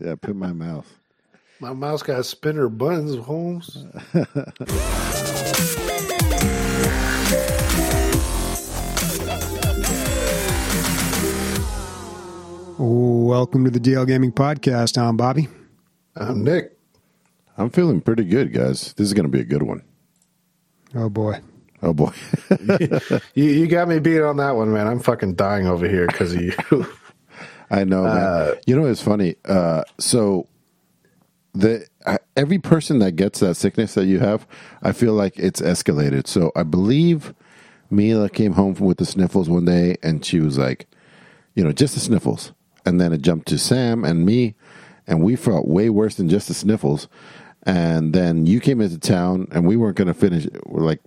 Yeah, put my mouth. My mouth's got spinner buttons, Holmes. Welcome to the DL Gaming Podcast. I'm Bobby. I'm Nick. I'm feeling pretty good, guys. This is going to be a good one. Oh boy. Oh boy. You, you got me beat on that one, man. I'm fucking dying over here because of you. I know, man. Uh, you know, it's funny. Uh, so the every person that gets that sickness that you have, I feel like it's escalated. So I believe Mila came home with the sniffles one day, and she was like, you know, just the sniffles, and then it jumped to Sam and me, and we felt way worse than just the sniffles. And then you came into town, and we weren't going to finish. We're like,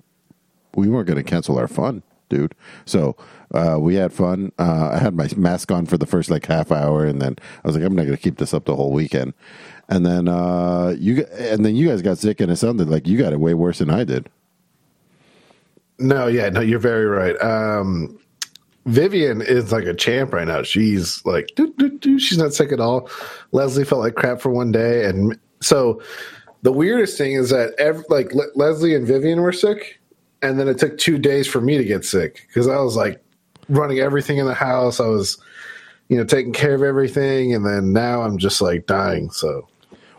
we weren't going to cancel our fun, dude. So uh, we had fun. Uh, I had my mask on for the first like half hour, and then I was like, I'm not going to keep this up the whole weekend. And then uh, you and then you guys got sick, and it sounded like you got it way worse than I did. no, yeah, no, you're very right. Um, Vivian is like a champ right now. She's like, doo, doo, doo. she's not sick at all. Leslie felt like crap for one day, and so the weirdest thing is that ev like Le- Leslie and Vivian were sick, and then it took two days for me to get sick because I was like running everything in the house. I was, you know, taking care of everything, and then now I'm just like dying. So,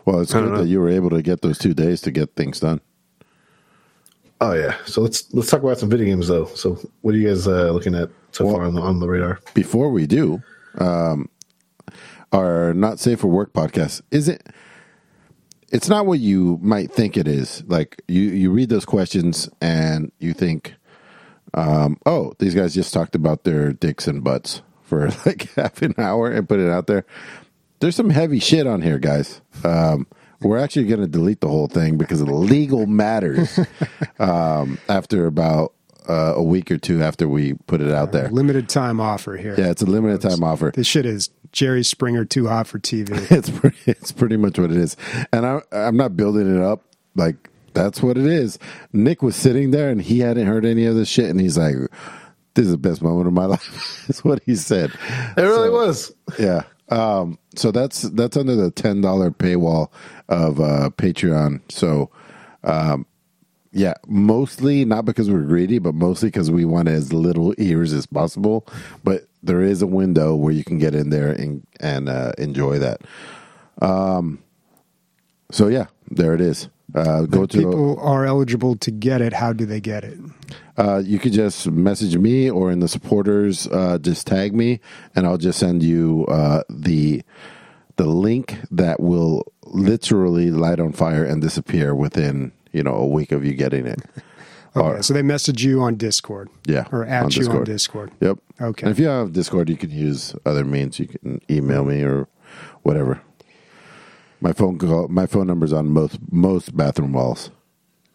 Well, it's good know. that you were able to get those two days to get things done. oh yeah. So let's let's talk about some video games though. So, what are you guys uh, looking at so far on the on the radar? Before we do, um, our not safe for work podcast is it It's not what you might think it is. Like you, you read those questions and you think, um, "Oh, these guys just talked about their dicks and butts for like half an hour and put it out there." There's some heavy shit on here, guys. Um, we're actually going to delete the whole thing because of legal matters. um, after about uh, a week or two after we put it out there, Limited time offer here. yeah, it's a limited time offer. This shit is Jerry Springer too hot for TV. It's pretty, it's pretty much what it is, and I, I'm not building it up like that's what it is. Nick was sitting there and he hadn't heard any of this shit, and he's like, "This is the best moment of my life." That's what he said. It really was. Yeah. Um, so that's that's under the ten dollar paywall of uh, Patreon. So, um, yeah, mostly not because we're greedy, but mostly because we want as little ears as possible. But there is a window where you can get in there and and uh, enjoy that. Um, so yeah, there it is. Uh, go to People are eligible to get it. How do they get it? uh, you could just message me or in the supporters, uh, just tag me, and I'll just send you uh, the the link that will literally light on fire and disappear within you know a week of you getting it. Okay, Or- so they message you on Discord. Yeah, Or at on you on Discord. Discord. Yep. Okay. And if you have Discord, you can use other means. You can email me or whatever. My phone call, my phone number's on most most bathroom walls.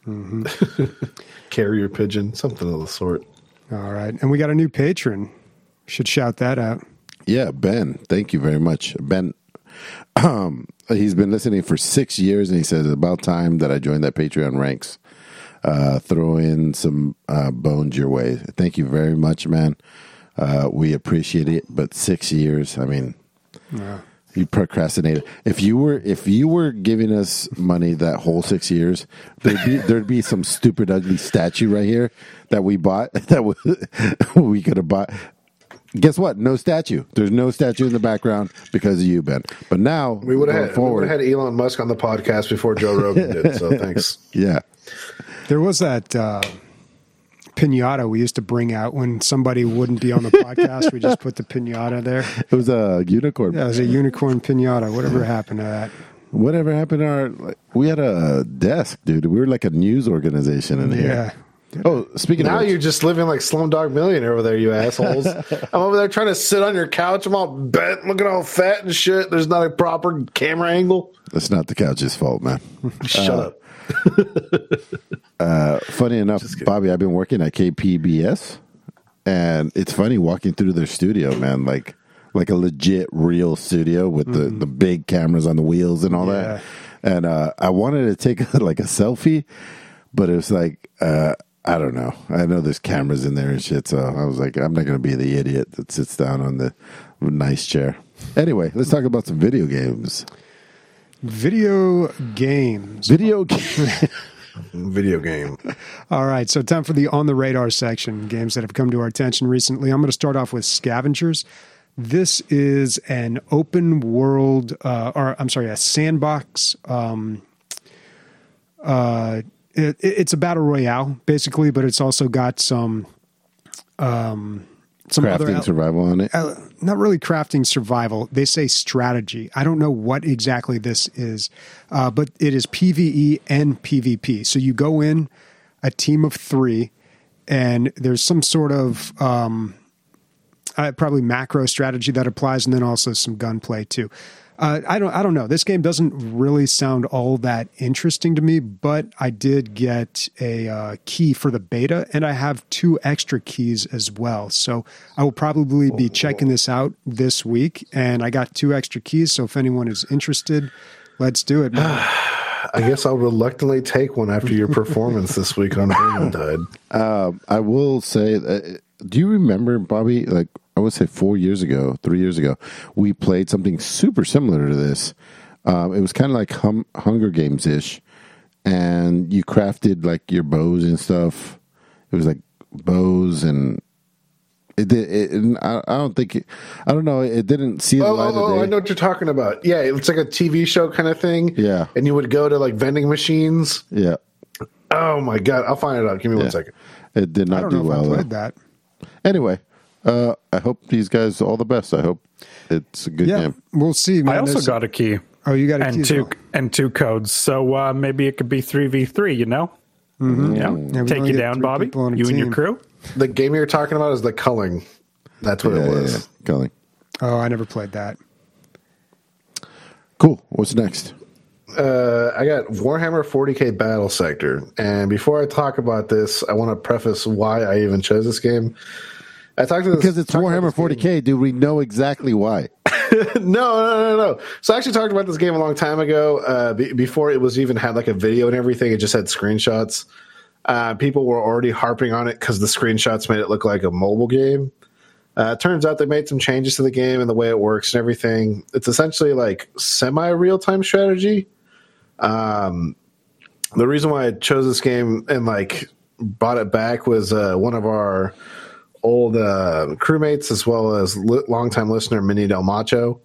Carrier pigeon, something of the sort. All right. And we got a new patron. Should shout that out. Yeah, Ben. Thank you very much, Ben. Um, he's been listening for six years, and he says it's about time that I joined that Patreon ranks. Uh, throw in some uh, bones your way. Thank you very much, man. Uh, we appreciate it. But six years, I mean, Yeah. You procrastinated. If you were if you were giving us money that whole six years, there'd be there'd be some stupid ugly statue right here that we bought that we, we could have bought. Guess what? No statue. There's no statue in the background because of you, Ben. But now We would have had, forward. had Elon Musk on the podcast before Joe Rogan did. So thanks. yeah, There was that uh, pinata we used to bring out when somebody wouldn't be on the podcast. we just put the pinata there. it was a unicorn. Yeah, it was a unicorn pinata. Whatever happened to that? Whatever happened to our? Like, we had a desk, dude. We were like a news organization in here. Yeah. Oh, speaking Now of you're just living like Slumdog Millionaire over there, you assholes. I'm over there trying to sit on your couch. I'm all bent, looking all fat and shit. There's not a proper camera angle. That's not the couch's fault, man. Shut uh, up. funny enough, Bobby, I've been working at KPBS, and it's funny walking through their studio, man. Like, like a legit real studio with the the big cameras on the wheels and all that. And uh, I wanted to take like a selfie, but it was like uh, I don't know. I know there's cameras in there and shit, so I was like, I'm not going to be the idiot that sits down on the nice chair. Anyway, let's talk about some video games. Video games. Video game. Video game. All right, so time for the on the radar section games that have come to our attention recently. I'm going to start off with Scavengers. This is an open world, uh, or I'm sorry, a sandbox. Um, uh, it, it's a battle royale basically, but it's also got some um, some other Crafting el- survival on it. uh, not really crafting survival. They say strategy. I don't know what exactly this is, uh, but it is PVE and PvP. So you go in a team of three, and there's some sort of um, uh, probably macro strategy that applies, and then also some gunplay too. Uh, I don't. I don't know. This game doesn't really sound all that interesting to me, but I did get a uh, key for the beta, and I have two extra keys as well. So I will probably be checking this out this week, and I got two extra keys. So if anyone is interested, let's do it. I guess I'll reluctantly take one after your performance this week on Vermintide. Um, I will say, that, do you remember, Bobby? Like I would say, four years ago, three years ago, we played something super similar to this. Um, it was kind of like hum, Hunger Games ish, and you crafted like your bows and stuff. It was like bows and. It, did, it, I, I don't think it, I don't know. It didn't see the Oh, light oh, oh, of I know what you're talking about. Yeah, it's like a TV show kind of thing. Yeah. And you would go to like vending machines. Yeah, Oh my god, I'll find it out. Give me yeah. one second. It did I not don't do know if well. I though. played that. Anyway, uh, I hope these guys all the best. I hope it's a good Yeah, game. we'll see. Man. I also There's- got a key Oh, you got a and as two well. and two codes, so uh, maybe it could be three v three. You know, Mm-hmm. yeah. Yeah, Take you down, Bobby. people on a You and your crew. The game you're talking about is the culling. That's what Yeah, it yeah, was. yeah. Culling. Oh, I never played that. Cool. What's next? Uh, I got Warhammer 40k Battle Sector, and before I talk about this, I want to preface why I even chose this game. I talked to this Because it's Warhammer 40k. Do We know exactly why. no, no, no, no. So I actually talked about this game a long time ago. Uh, be, before it was even had like a video and everything, it just had screenshots. Uh, people were already harping on it because the screenshots made it look like a mobile game. Uh, it turns out they made some changes to the game and the way it works and everything. It's essentially like semi real time strategy. Um, the reason why I chose this game and like bought it back was uh, one of our old uh, crewmates as well as li- longtime listener Minnie Del Macho.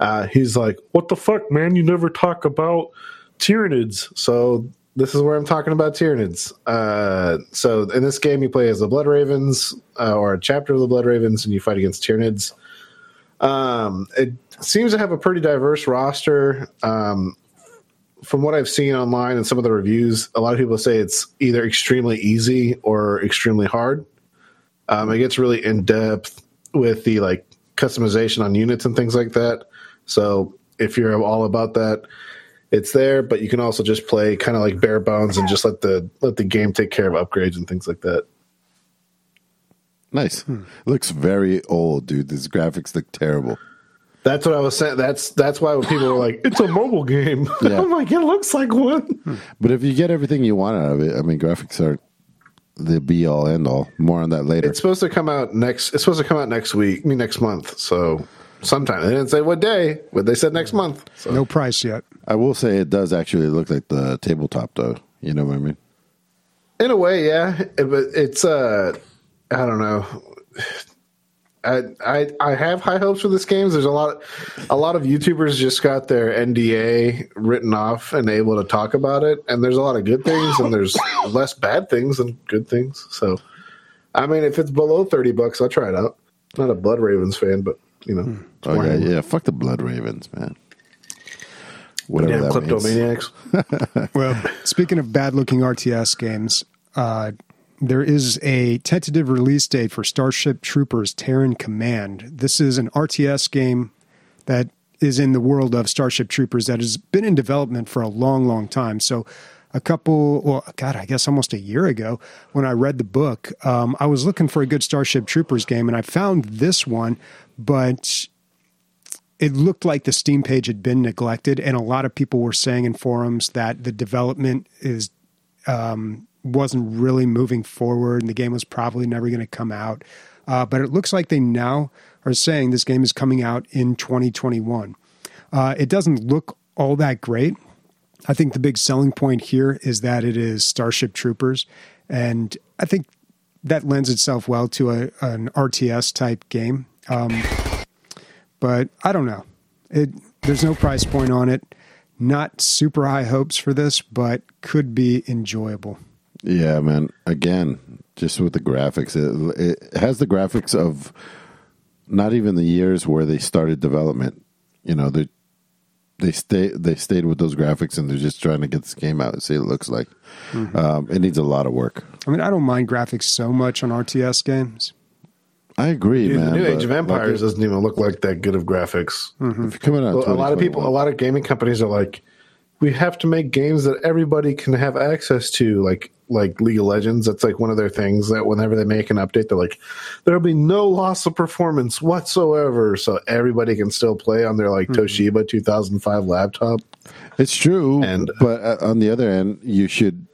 Uh, he's like, "What the fuck, man? You never talk about Tyranids." So this is where I'm talking about Tyranids. Uh, so in this game, you play as the Blood Ravens uh, or a chapter of the Blood Ravens, and you fight against Tyranids. Um, it seems to have a pretty diverse roster. Um, from what I've seen online and some of the reviews, a lot of people say it's either extremely easy or extremely hard. Um, it gets really in depth with the like customization on units and things like that. So if you're all about that, it's there. But you can also just play kind of like bare bones and just let the let the game take care of upgrades and things like that. Nice. Looks very old, dude. These graphics look terrible. That's what I was saying. That's that's why when people were like, "It's a mobile game," Yeah. I'm like, "It looks like one." But if you get everything you want out of it, I mean, graphics are the be all end all. More on that later. It's supposed to come out next. It's supposed to come out next week. I mean, next month. So sometime they didn't say what day, but they said next month. So No price yet. I will say it does actually look like the tabletop, though. You know what I mean? in a way, yeah. It- But it's uh, I don't know. I, I I have high hopes for this game. There's a lot a lot of YouTubers just got their NDA written off and able to talk about it. And there's a lot of good things and there's less bad things than good things. So I mean if it's below thirty bucks, I'll try it out. Not a Blood Ravens fan, but you know, Oh, yeah, yeah. Fuck the Blood Ravens, man. Whatever Damn that means. kleptomaniacs. Well, speaking of bad looking RTS games, uh, there is a tentative release date for Starship Troopers Terran Command. This is an RTS game that is in the world of Starship Troopers that has been in development for a long, long time. So, a couple, well, God, I guess almost a year ago, when I read the book, um, I was looking for a good Starship Troopers game, and I found this one, but it looked like the Steam page had been neglected, and a lot of people were saying in forums that the development is um, wasn't really moving forward, and the game was probably never going to come out. Uh, but it looks like they now are saying this game is coming out in 2021. Uh, it doesn't look all that great. I think the big selling point here is that it is Starship Troopers, and I think that lends itself well to a, an RTS type game. Um, but I don't know. It there's no price point on it. Not super high hopes for this, but could be enjoyable. Yeah, man. Again, just with the graphics, it, it has the graphics of not even the years where they started development. You know, they they stay they stayed with those graphics, and they're just trying to get this game out and see what it looks like. Um, it needs a lot of work. I mean, I don't mind graphics so much on RTS games. I agree, Dude, man. the new Age of Empires like, doesn't even look like that good of graphics. if you're coming out, a lot of people, a lot of gaming companies are like, we have to make games that everybody can have access to, like like League of Legends. That's like one of their things that whenever they make an update, they're like, there'll be no loss of performance whatsoever, so everybody can still play on their like Toshiba 2005 laptop. It's true, And- but uh, on the other end, you should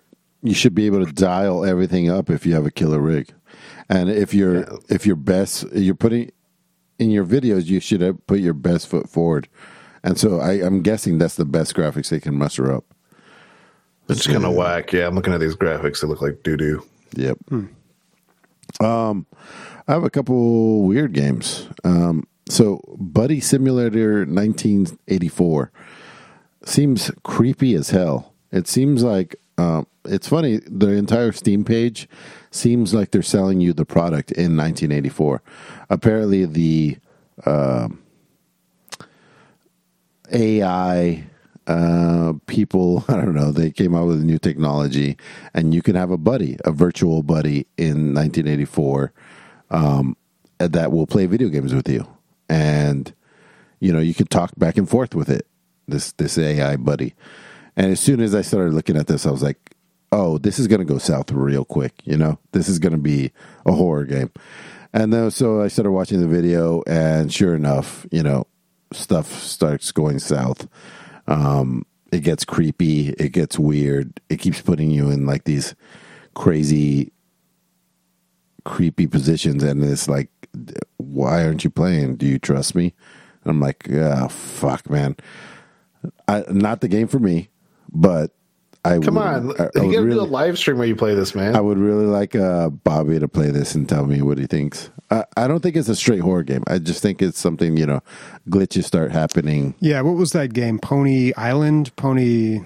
you should be able to dial everything up if you have a killer rig, and if you're if you're best you're putting in your videos, you should have put your best foot forward, and so I, I'm guessing that's the best graphics they can muster up. It's kind of whack. Yeah, I'm looking at these graphics. They look like doo doo. Yep. Um, I have a couple weird games. Um, so Buddy Simulator 1984 seems creepy as hell. It seems like um, it's funny. The entire Steam page seems like they're selling you the product in 1984. Apparently, the um, AI uh, people, I don't know, they came out with a new technology, and you can have a buddy, a virtual buddy in 1984 um, that will play video games with you, and you know you can talk back and forth with it. This this AI buddy, and as soon as I started looking at this, I was like, oh, this is going to go south real quick. You know, this is going to be a horror game. And then so I started watching the video, and sure enough, you know, stuff starts going south. Um, it gets creepy. It gets weird. It keeps putting you in like these crazy, creepy positions, and it's like, why aren't you playing? Do you trust me? And I'm like, oh, fuck, man. I, not the game for me, but I Come would, on, I, I you would gotta really, do a live stream where you play this, man. I would really like uh, Bobby to play this and tell me what he thinks. I, I don't think it's a straight horror game. I just think it's something you know, glitches start happening. Yeah, what was that game? Pony Island, Pony,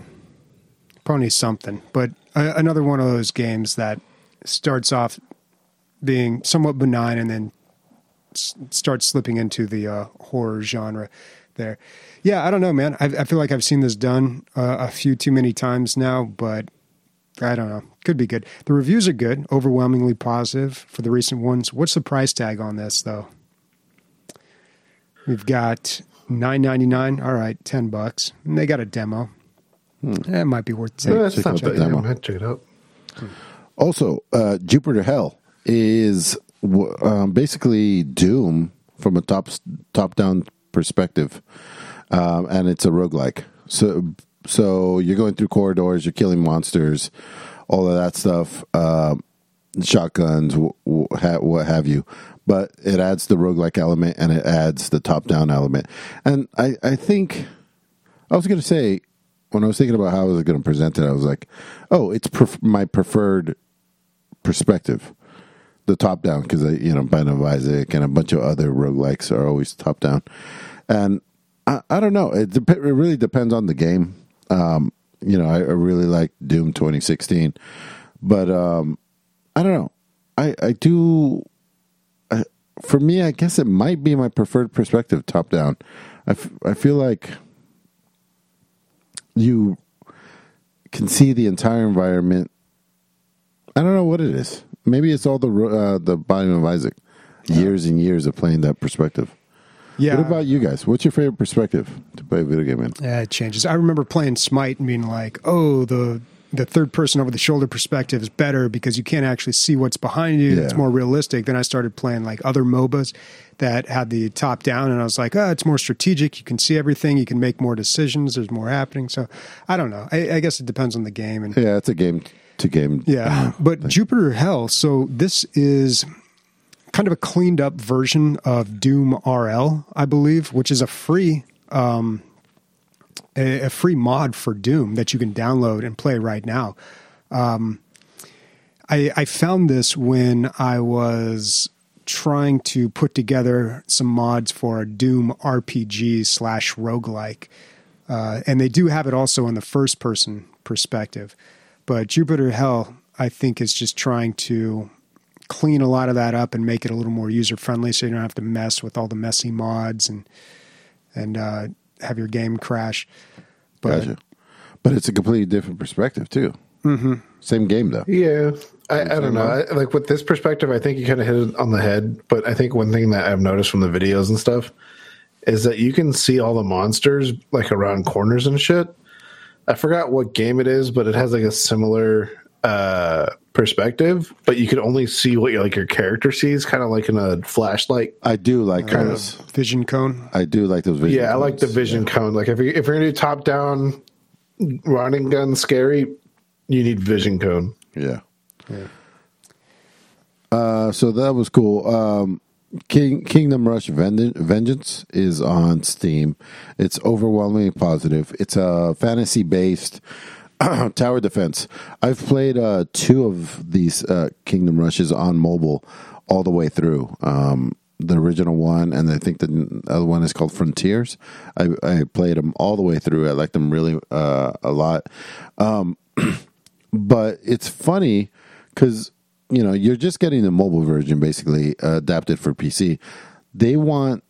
Pony something. But uh, another one of those games that starts off being somewhat benign and then s- starts slipping into the uh, horror genre. There, yeah, I don't know, man. I, I feel like I've seen this done uh, a few too many times now, but I don't know. Could be good. The reviews are good, overwhelmingly positive for the recent ones. What's the price tag on this, though? We've got nine ninety nine. All right, ten bucks. And they got a demo. That might be worth Yeah, taking. that's check not out bad. Demo. I'm check it out. Also, uh, Jupiter Hell is um, basically Doom from a top top down perspective, um, and it's a roguelike. So, so you're going through corridors, you're killing monsters, all of that stuff, um shotguns, what have you. But it adds the roguelike element and it adds the top down element. And I, I think I was going to say when I was thinking about how I was going to present it, I was like, oh, it's my preferred perspective, the top down, because you know, Binding of Isaac and a bunch of other roguelikes are always top down, and I, I don't know. It, dep- it really depends on the game. Um, you know, I, I really like Doom 2016, but um, I don't know. I I do. I, for me, I guess it might be my preferred perspective, top down. I, f- I feel like you can see the entire environment. I don't know what it is. Maybe it's all the uh, the Binding of Isaac. Years and years of playing that perspective. Yeah. What about you guys? What's your favorite perspective to play a video game in? Yeah, it changes. I remember playing Smite and being like, "Oh, the the third person over the shoulder perspective is better because you can't actually see what's behind you. It's more realistic." Then I started playing like other MOBAs that had the top down, and I was like, "Oh, it's more strategic. You can see everything. You can make more decisions. There's more happening." So I don't know. I, I guess it depends on the game and Yeah, it's a game to game. yeah, but Jupiter Hell. So this is kind of a cleaned up version of Doom RL, I believe, which is a free um, a, a free mod for Doom that you can download and play right now. Um, I, I found this when I was trying to put together some mods for a Doom RPG slash roguelike. Uh, and they do have it also in the first person perspective. But Jupiter Hell, I think, is just trying to clean a lot of that up and make it a little more user friendly so you don't have to mess with all the messy mods and and uh, have your game crash. But Gotcha. But it's a completely different perspective too. Mm-hmm. Same game though. Yeah, I, I don't know. I, like with this perspective, I think you kind of hit it on the head. But I think one thing that I've noticed from the videos and stuff is that you can see all the monsters like around corners and shit. I forgot what game it is, but it has like a similar uh, perspective. But you can only see what your like your character sees, kind of like in a flashlight. I do like kind those. of vision cone. I do like those. Vision Yeah, I like the codes. vision cone. Like if you if you're gonna do top down running gun scary, you need vision cone. Yeah. Uh, so that was cool. Um, King Kingdom Rush Vengeance is on Steam. It's overwhelmingly positive. It's a fantasy based tower defense. I've played uh, two of these uh, Kingdom Rushes on mobile all the way through. Um, the original one, and I think the other one is called Frontiers. I, I played them all the way through. I like them really uh, a lot. Um, but it's funny because you know you're just getting the mobile version basically uh, adapted for PC. They want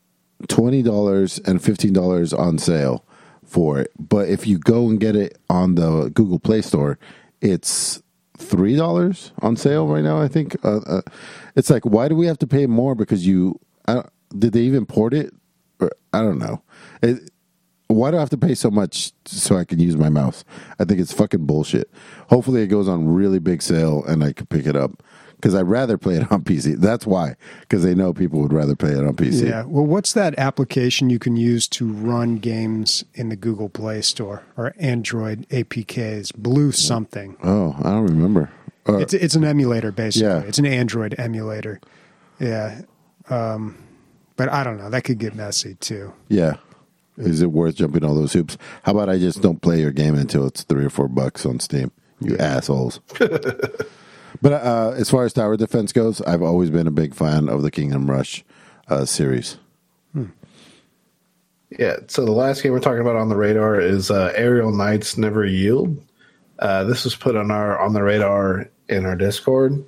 twenty dollars and fifteen dollars on sale for it, but if you go and get it on the Google Play Store, it's three dollars on sale right now. I think uh, uh, it's like why do we have to pay more because you did they even port it? Or, I don't know. It, why do I have to pay so much so I can use my mouse? I think it's fucking bullshit. Hopefully, it goes on really big sale and I can pick it up because I'd rather play it on PC. That's why because they know people would rather play it on PC. Yeah. Well, what's that application you can use to run games in the Google Play Store or Android APKs? Blue something. Oh, I don't remember. Uh, It's it's an emulator basically. Yeah. It's an Android emulator. Yeah. Um, but I don't know. That could get messy too. yeah. Is it worth jumping all those hoops? How about I just don't play your game until it's three or four bucks on Steam? You assholes. but uh, as far as tower defense goes, I've always been a big fan of the Kingdom Rush uh, series. Yeah. So the last game we're talking about on the radar is uh, Aerial Knights Never Yield. Uh, this was put on our on the radar in our Discord,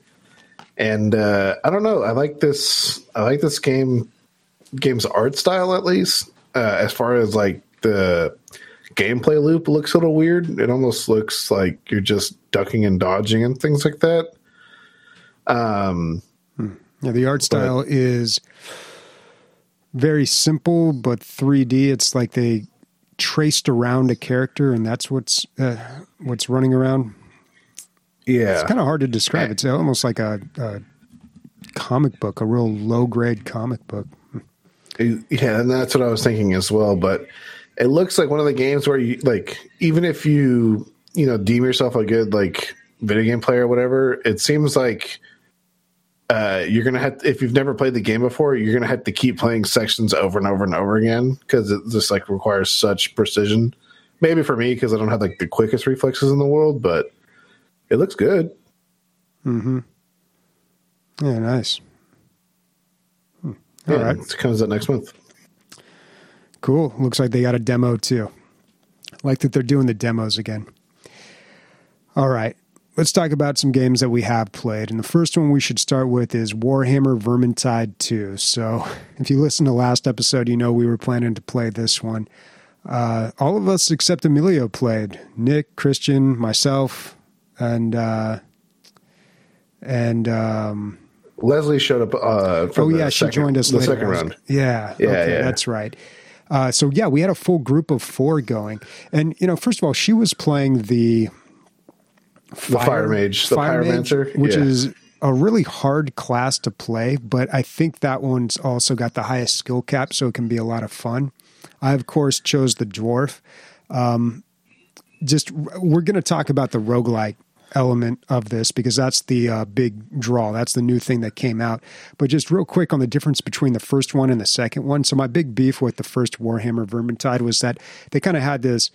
and uh, I don't know. I like this. I like this game game's art style at least. Uh, as far as like the gameplay loop looks a little weird. It almost looks like you're just ducking and dodging and things like that. Um, Yeah, the art style is very simple but 3D. It's like they traced around a character, and that's what's uh, what's running around. yeah, It's kind of hard to describe. It's almost like a, a comic book, a real low grade comic book. Yeah, and that's what I was thinking as well. But it looks like one of the games where you like, even if you you know deem yourself a good like video game player or whatever, it seems like uh, you're gonna have if you've never played the game before, you're gonna have to keep playing sections over and over and over again because it just like requires such precision. Maybe for me because I don't have like the quickest reflexes in the world, but it looks good. Hmm. Yeah, nice. All Yeah, right. it comes out next month. Cool. Looks like they got a demo too. Like that they're doing the demos again. All right. Let's talk about some games that we have played. And the first one we should start with is Warhammer Vermintide 2. So if you listen to last episode, you know we were planning to play this one. Uh, all of us except Emilio played. Nick, Christian, myself, and uh, and um, Leslie showed up. Uh, for oh yeah, she second- joined us the later. second round. Yeah, Yeah, okay, yeah. that's right. Uh, so yeah, we had a full group of four going, and you know, first of all, she was playing the The Fire Mage, the Pyromancer, which yeah. is a really hard class to play, but I think that one's also got the highest skill cap, so it can be a lot of fun. I of course chose the dwarf. Um, just we're going to talk about the roguelike element of this because that's the uh, big draw. That's the new thing that came out. But just real quick on the difference between the first one and the second one. So my big beef with the first Warhammer Vermintide was that they kind of had this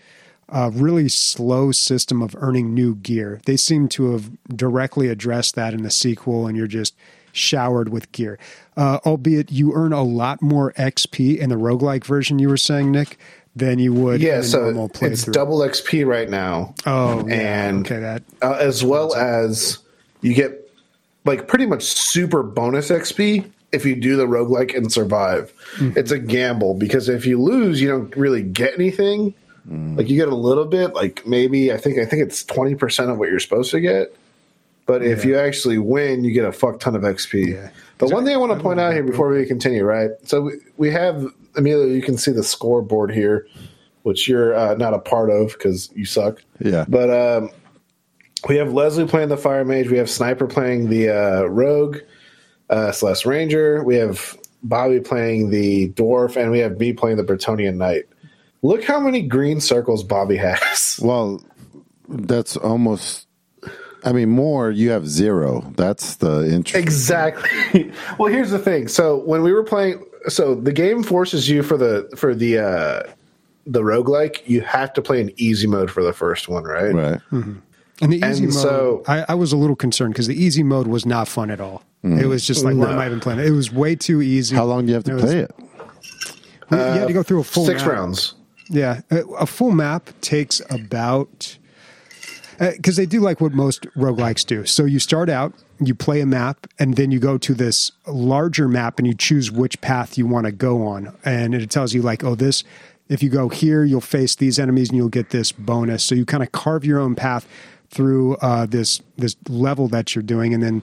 uh, really slow system of earning new gear. They seem to have directly addressed that in the sequel, and you're just showered with gear. Uh, albeit you earn a lot more XP in the roguelike version, you were saying, Nick, than you would Yeah, in a so normal playthrough. it's double XP right now. Oh, yeah, and okay, that uh, as well as you get like pretty much super bonus XP if you do the roguelike and survive. Mm-hmm. It's a gamble because if you lose, you don't really get anything. Mm. Like you get a little bit, like maybe I think I think it's twenty percent of what you're supposed to get. But if Yeah. you actually win, you get a fuck ton of XP. Yeah. But one thing I want to point out here before we continue, right? So we, we have Emilio. You can see the scoreboard here, which you're uh, not a part of because you suck. Yeah. But um, we have Leslie playing the fire mage. We have Sniper playing the uh, rogue, uh, Celeste Ranger. We have Bobby playing the dwarf, and we have me playing the Bretonnian knight. Look how many green circles Bobby has. Well, that's almost. I mean, more. You have zero. That's the interesting. Exactly. well, here's the thing. So when we were playing, so the game forces you for the for the uh, the roguelike, you have to play in easy mode for the first one, right? Right. Mm-hmm. and the easy and mode. so- I, I was a little concerned because the easy mode was not fun at all. Mm. It was just like, why am I even playing? it? It was way too easy. How long do you have to was- play it? you had to go through a full uh, Six map. rounds. Yeah, a, a full map takes about uh, because they do like what most roguelikes do. So you start out, you play a map, and then you go to this larger map and you choose which path you want to go on, and it tells you like, oh, this. If you go here, you'll face these enemies and you'll get this bonus. So you kind of carve your own path through uh, this this level that you're doing, and then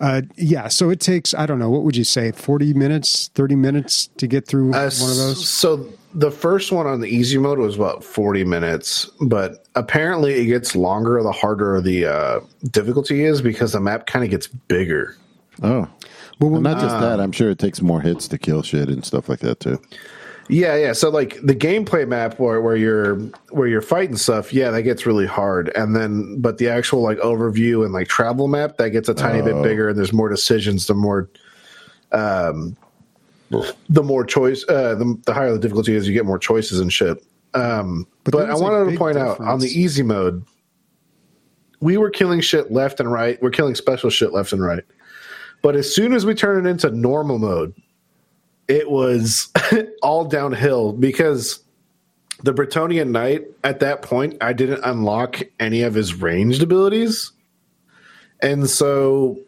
uh, yeah. So it takes I don't know what would you say, forty minutes, thirty minutes to get through Uh, one of those. So the first one on the easy mode was about 40 minutes, but apparently it gets longer the harder the uh, difficulty is because the map kind of gets bigger. Oh. Well, And not just that. I'm sure it takes more hits to kill shit and stuff like that too. Yeah, yeah. So like the gameplay map where, where you're where you're fighting stuff, yeah, that gets really hard. And then but the actual like overview and like travel map, that gets a tiny bit Oh. bigger and there's more decisions, the more um the more choice uh the, the higher the difficulty is, you get more choices and shit. Um But but, I wanted to point out on the easy mode, we were killing shit left and right. We're killing special shit left and right. But as soon as we turn it into normal mode, it was all downhill because the Bretonnian Knight at that point I didn't unlock any of his ranged abilities. And so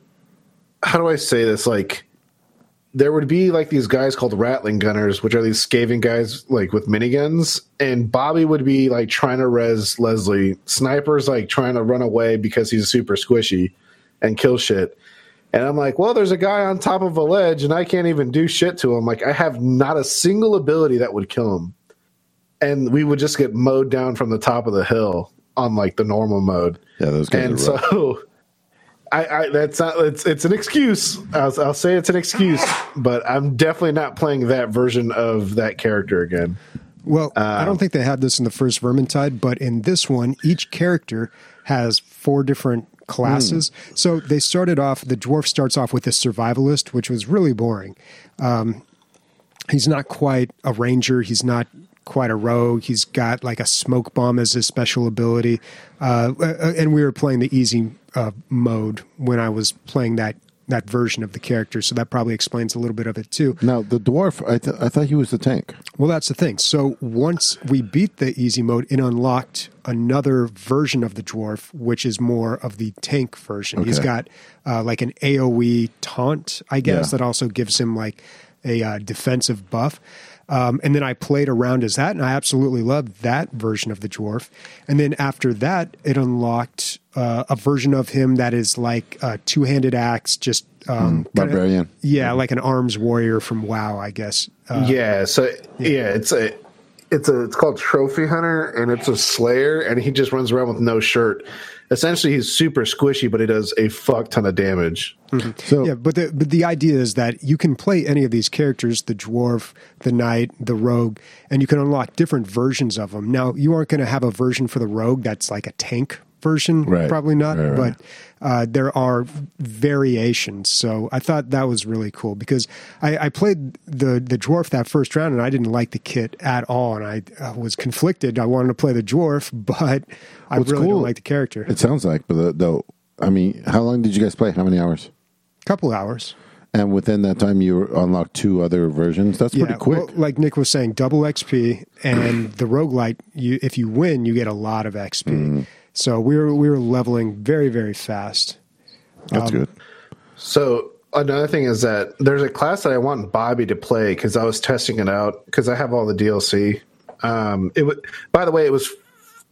how do I say this like there would be like these guys called rattling gunners, which are these skaven guys like with miniguns, and Bobby would be like trying to res Leslie. Sniper's like trying to run away because he's super squishy and kill shit. And I'm like, well, there's a guy on top of a ledge and I can't even do shit to him. Like, I have not a single ability that would kill him. And we would just get mowed down from the top of the hill on like the normal mode. Yeah, those guys And are rough. so I, I that's not it's it's an excuse. I'll, I'll say it's an excuse, but I'm definitely not playing that version of that character again. Well, I uh, don't think they had this in the first Vermintide, but in this one, each character has four different classes. So they started off, the dwarf starts off with a survivalist, which was really boring. Um, he's not quite a ranger, he's not quite a rogue. He's got like a smoke bomb as his special ability. Uh, uh, and we were playing the easy uh, mode when I was playing that. That version of the character, so that probably explains a little bit of it too. Now the dwarf, I, th- I thought he was the tank. Well, that's the thing. So once we beat the easy mode, it unlocked another version of the dwarf, which is more of the tank version. He's got uh, like an AOE taunt, I guess, Yeah. that also gives him like a uh, defensive buff. Um, and then I played around as that, and I absolutely loved that version of the dwarf. And then after that, it unlocked uh, a version of him that is like a two handed axe, just um, kinda- barbarian. yeah, like an arms warrior from WoW, I guess. Uh, yeah, so yeah, it's a it's a it's called Trophy Hunter and it's a Slayer and he just runs around with no shirt. Essentially, he's super squishy, but he does a fuck ton of damage. Mm-hmm. So Yeah, but the but the idea is that you can play any of these characters, the dwarf, the knight, the rogue, and you can unlock different versions of them. Now, you aren't going to have a version for the rogue that's like a tank version, Right. probably not, Right, right. but uh, there are variations. So I thought that was really cool because I, I played the the dwarf that first round and I didn't like the kit at all, and I uh, was conflicted. I wanted to play the dwarf, but I What's really cool- don't like the character. It sounds like, but though, I mean, how long did you guys play? How many hours? A couple hours. And within that time, you unlocked two other versions. That's pretty quick. well, like Nick was saying, double XP and the roguelite, you if you win, you get a lot of XP. Mm-hmm. So we were we were leveling very very fast. That's good. So another thing is that there's a class that I want Bobby to play because I was testing it out because I have all the DLC. Um, it would. By the way, it was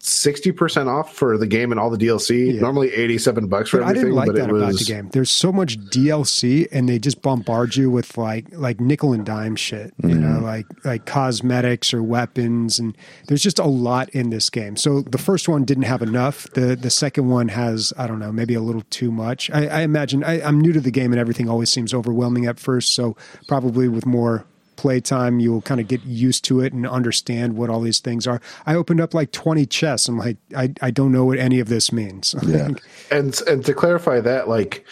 sixty percent off for the game and all the DLC. Yeah. Normally eighty seven bucks for But I didn't like but that it was about the game. There's so much DLC, and they just bombard you with like like nickel and dime shit. You Mm-hmm. know, like like cosmetics or weapons, and there's just a lot in this game. So the first one didn't have enough. The the second one has I don't know maybe a little too much. I, I imagine I, I'm new to the game, and everything always seems overwhelming at first. So probably with more playtime you'll kind of get used to it and understand what all these things are. I opened up like 20 chests i'm like i, I don't know what any of this means. Yeah. and and to clarify that like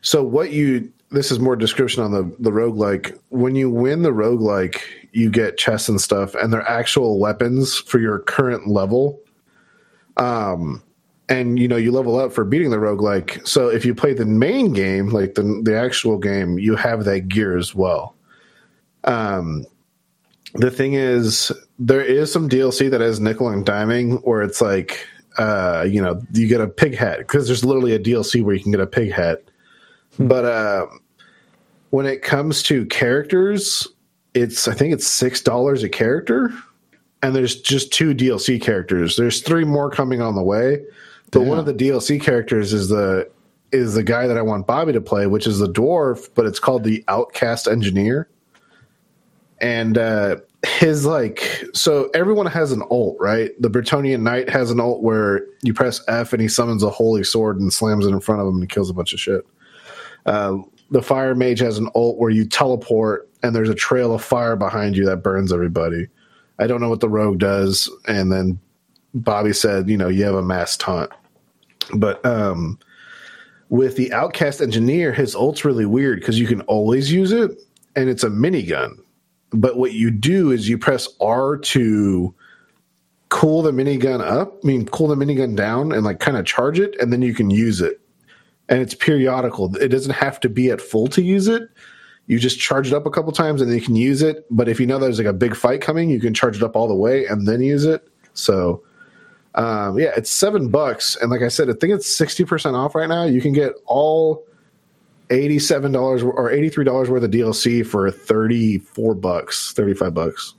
so what you this is more description on the the roguelike. When you win the roguelike you get chests and stuff and they're actual weapons for your current level. Um and you know you level up for beating the roguelike. So if you play the main game like the the actual game you have that gear as well um the thing is there is some DLC that has nickel and diming where it's like uh you know you get a pig hat because there's literally a DLC where you can get a pig hat but uh when it comes to characters it's I think it's six dollars a character and there's just two DLC characters. There's three more coming on the way but one of the DLC characters is the is the guy that I want Bobby to play which is the dwarf but it's called the outcast engineer and uh his like so everyone has an ult right? The bretonnian knight has an ult where you press f and he summons a holy sword and slams it in front of him and kills a bunch of shit. Uh, the fire mage has an ult where you teleport and there's a trail of fire behind you that burns everybody. I don't know what the rogue does. And then bobby said you know you have a mass taunt. But um with the outcast engineer his ult's really weird because you can always use it and it's a minigun but what you do is you press R to cool the minigun up, I mean, cool the minigun down and like kind of charge it, and then you can use it. And it's periodical. It doesn't have to be at full to use it. You just charge it up a couple times and then you can use it. But if you know there's like a big fight coming, you can charge it up all the way and then use it. So, um, yeah, it's seven bucks. And like I said, I think it's 60% off right now. You can get all $87 or $83 worth of DLC for 34 bucks, 35 bucks.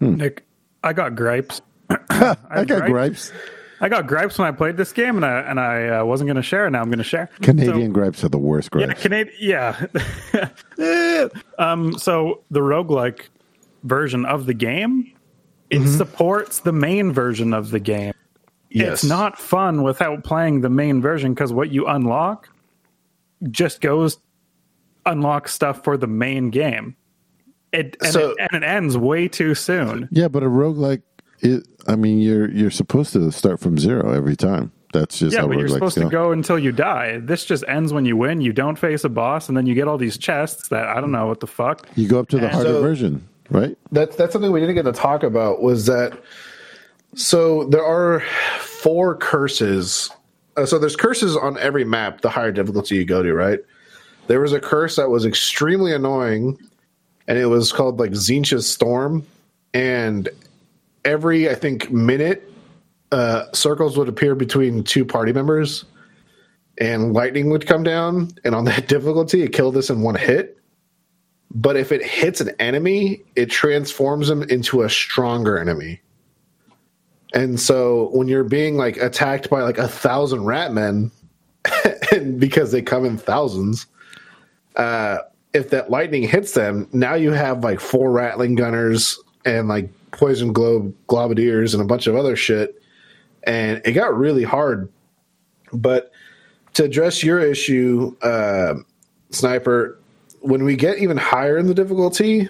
Nick, I got gripes. I got gripes. gripes. I got gripes when I played this game, and I and I uh, wasn't going to share. and Now I'm going to share. Canadian gripes are the worst Yeah, gripes. Canadian. Yeah. Um. So the roguelike version of the game, it Mm-hmm. supports the main version of the game. Yes. It's not fun without playing the main version because what you unlock just goes unlock stuff for the main game. It and, So- it and it ends way too soon. Yeah, but a roguelike, it, I mean, you're you're supposed to start from zero every time. That's just Yeah, how but you're roguelikes supposed to go until you die. This just ends when you win. You don't face a boss, and then you get all these chests that I don't know what the fuck. You go up to the harder So- version, right? That's that's something we didn't get to talk about was that so there are four curses. Uh, so there's curses on every map, the higher difficulty you go to, right? There was a curse that was extremely annoying, and it was called like Tzeentch's Storm. And every, I think, minute, uh, circles would appear between two party members, and lightning would come down. And on that difficulty, it killed us in one hit but if it hits an enemy, it transforms them into a stronger enemy. And so when you're being like attacked by like a thousand rat men, and because they come in thousands, uh, if that lightning hits them, now you have like four rattling gunners and like poison globe globadiers and a bunch of other shit. And it got really hard. But to address your issue, uh, sniper, when we get even higher in the difficulty,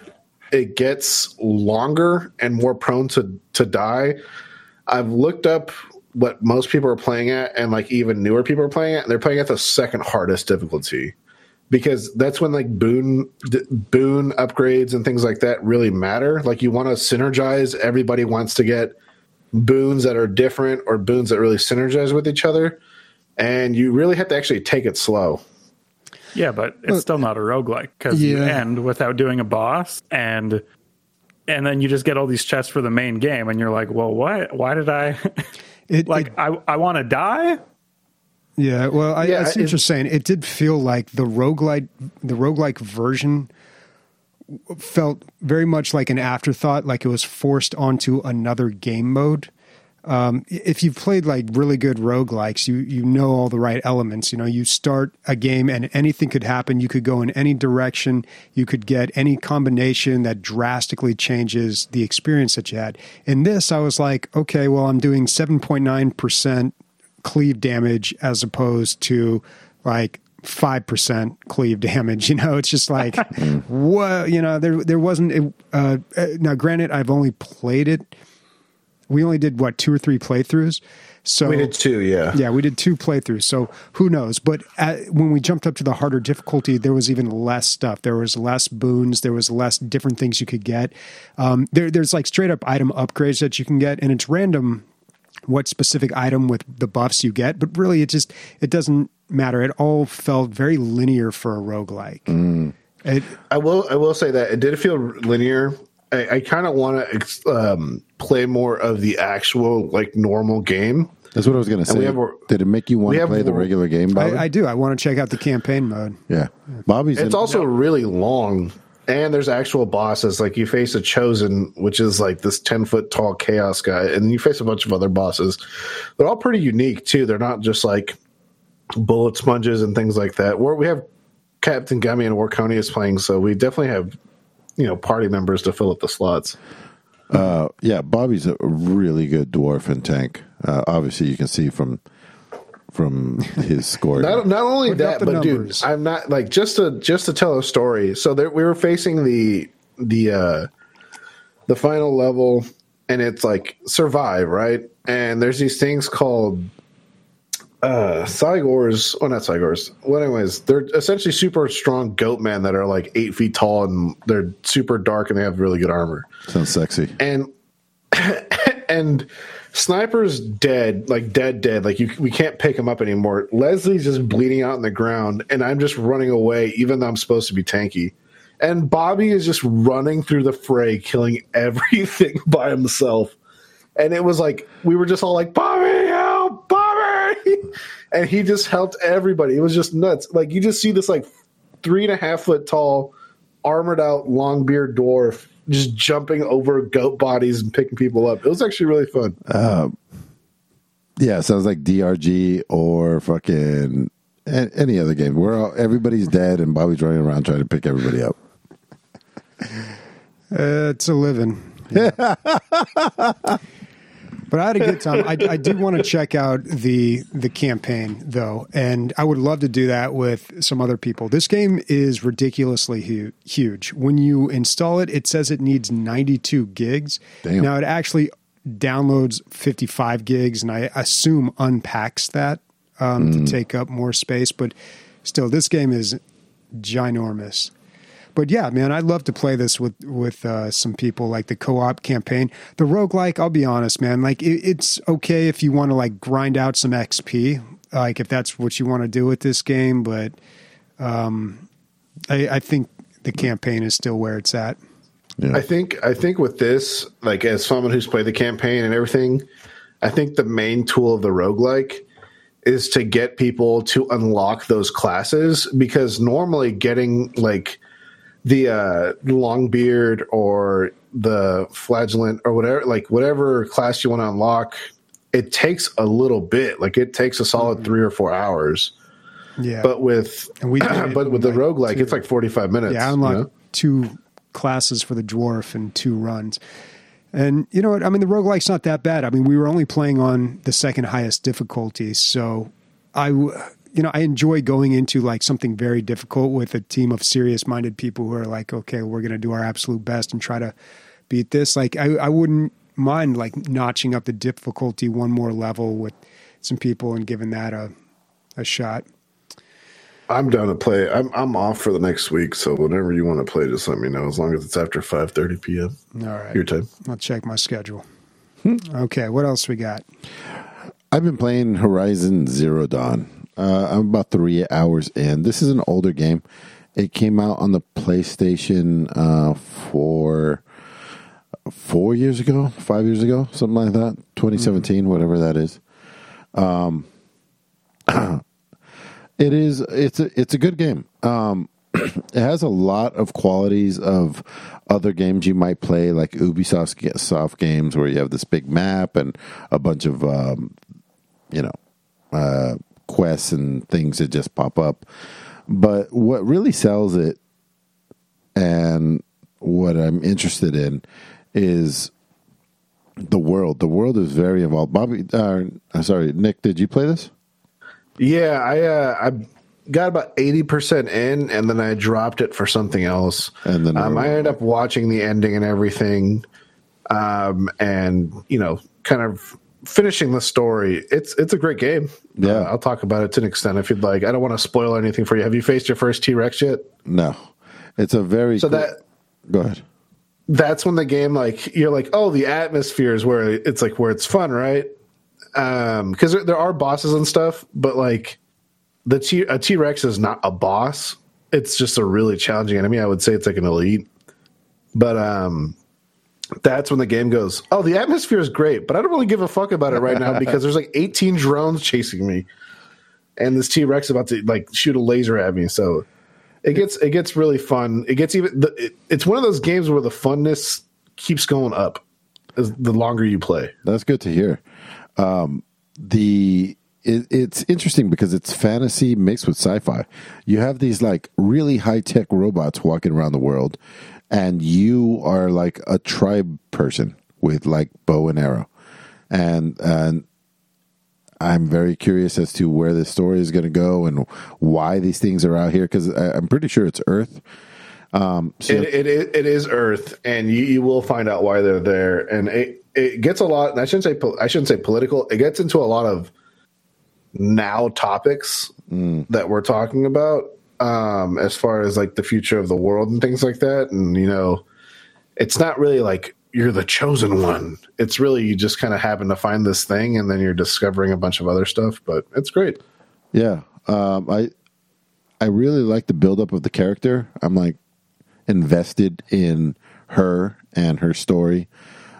it gets longer and more prone to to die. I've looked up what most people are playing at, and like even newer people are playing at. They're playing at the second hardest difficulty because that's when like boon d- boon upgrades and things like that really matter. Like you want to synergize. Everybody wants to get boons that are different or boons that really synergize with each other, and you really have to actually take it slow. Yeah, but it's still not a roguelike because you end without doing a boss and and then you just get all these chests for the main game and you're like, well, what? Why did I It, like it- I I want to die? yeah, well, I, Yeah, I see what it- you're saying. It did feel like the roguelike, the roguelike version felt very much like an afterthought, like it was forced onto another game mode. Um, if you've played like really good roguelikes, you you know all the right elements. You know, you start a game and anything could happen. You could go in any direction. You could get any combination that drastically changes the experience that you had. In this, I was like, okay, well, I'm doing seven point nine percent cleave damage as opposed to like five percent cleave damage. You know, it's just like, what? You know, there there wasn't. Uh, uh, now, granted, I've only played it. We only did what two or three playthroughs. So We did two, yeah. yeah, we did two playthroughs. So who knows? But at, when we jumped up to the harder difficulty, there was even less stuff. There was less boons. There was less different things you could get. Um, there, there's like straight up item upgrades that you can get, and it's random what specific item with the buffs you get. But really, it just it doesn't matter. It all felt very linear for a roguelike. It, I will. I will say that it did feel linear. I, I kind of want to um, play more of the actual like normal game. That's what I was going to say. have Did it make you want we to have play the regular game, Bobby? I, I do. I want to check out the campaign mode. yeah. Bobby's It's in, also really long, and there's actual bosses. Like you face a chosen, which is like this ten foot tall chaos guy, and you face a bunch of other bosses. They're all pretty unique too. They're not just like bullet sponges and things like that. Where we have Captain Gummy and Warconius playing, so we definitely have you know party members to fill up the slots. Uh, yeah, Bobby's a really good dwarf and tank. Uh, obviously, you can see from from his score. Not, not only Look up that, but numbers. dude, I'm not like just to just to tell a story. So there, we were facing the the uh the final level, and it's like survive, right? And there's these things called uh Cygors, oh not Cygors. Well, anyways, they're essentially super strong goat men that are like eight feet tall and they're super dark and they have really good armor. Sounds sexy. and and sniper's dead like dead dead. Like you we can't pick him up anymore. Leslie's just bleeding out on the ground and i'm just running away even though i'm supposed to be tanky. And bobby is just running through the fray killing everything by himself. And it was like we were just all like bobby and he just helped everybody it was just nuts like you just see this like three and a half foot tall armored out long beard dwarf just jumping over goat bodies and picking people up. It was actually really fun. Yeah, sounds like DRG or fucking a- any other game. We're all everybody's dead and Bobby's running around trying to pick everybody up. Uh, it's a living. Yeah. But I had a good time. I, I do want to check out the the campaign though, and I would love to do that with some other people. This game is ridiculously hu- huge. When you install it, it says it needs 92 gigs. Damn. Now it actually downloads 55 gigs, and I assume unpacks that um, to take up more space. But still, this game is ginormous but yeah, man, I'd love to play this with with uh, some people, like the co-op campaign. The roguelike, I'll be honest, man, like it, it's okay if you want to like grind out some XP, like if that's what you want to do with this game. But um, I, I think the campaign is still where it's at. Yeah. I think I think with this, like as someone who's played the campaign and everything, I think the main tool of the roguelike is to get people to unlock those classes because normally getting like the uh long beard or the flagellant or whatever like whatever class you want to unlock it takes a little bit like it takes a solid three or four hours Yeah, but with And we but with the in, roguelike two- it's like 45 minutes yeah, I you unlocked know? two classes for the dwarf and two runs. And you know what? I mean, the roguelike's not that bad. I mean, we were only playing on the second highest difficulty. So I, w- you know, I enjoy going into like something very difficult with a team of serious minded people who are like, okay, we're going to do our absolute best and try to beat this. Like, I, I wouldn't mind like notching up the difficulty one more level with some people and giving that a a shot. I'm down to play. I'm I'm off for the next week, so whenever you want to play, just let me know. As long as it's after 5:30 p.m. All right. your time. I'll check my schedule. Okay, what else we got? I've been playing Horizon Zero Dawn. Uh, I'm about three hours in. This is an older game. It came out on the PlayStation uh, for four years ago, five years ago, something like that. 2017, whatever that is. Um, it is. It's a. It's a good game. Um, it has a lot of qualities of other games you might play, like Ubisoft soft games, where you have this big map and a bunch of, um, you know, uh, quests and things that just pop up. But what really sells it, and what I'm interested in, is the world. The world is very involved. Bobby, uh, I'm sorry, Nick, did you play this? Yeah, I uh, I got about eighty percent in, and then I dropped it for something else. And then- um, I ended up watching the ending and everything, um, and you know, kind of finishing the story. It's it's a great game. Yeah. Uh, I'll talk about it to an extent if you'd like. I don't want to spoil anything for you. Have you faced your first T Rex yet? No, it's a very So cool- that Go ahead. that's when the game like you're like oh the atmosphere is where it's like where it's fun right um because there, there are bosses and stuff but like the T a T-Rex is not a boss it's just a really challenging enemy I would say it's like an elite but um that's when the game goes oh the atmosphere is great but I don't really give a fuck about it right now because there's like 18 drones chasing me and this T-Rex is about to like shoot a laser at me so it gets it gets really fun. It gets even. The, it, it's one of those games where the funness keeps going up as the longer you play. That's good to hear. Um, the it, it's interesting because it's fantasy mixed with sci-fi. You have these like really high tech robots walking around the world, and you are like a tribe person with like bow and arrow, and and I'm very curious as to where this story is going to go and why these things are out here because I'm pretty sure it's Earth. Um, so It, it, it, is Earth, and you, you will find out why they're there. And it, it gets a lot. I shouldn't say I shouldn't say political. It gets into a lot of now topics that we're talking about, um, as far as like the future of the world and things like that. And you know, it's not really like you're the chosen one. It's really you just kind of happen to find this thing, and then you're discovering a bunch of other stuff. But it's great. Yeah, um, I I really like the buildup of the character. I'm like invested in her and her story.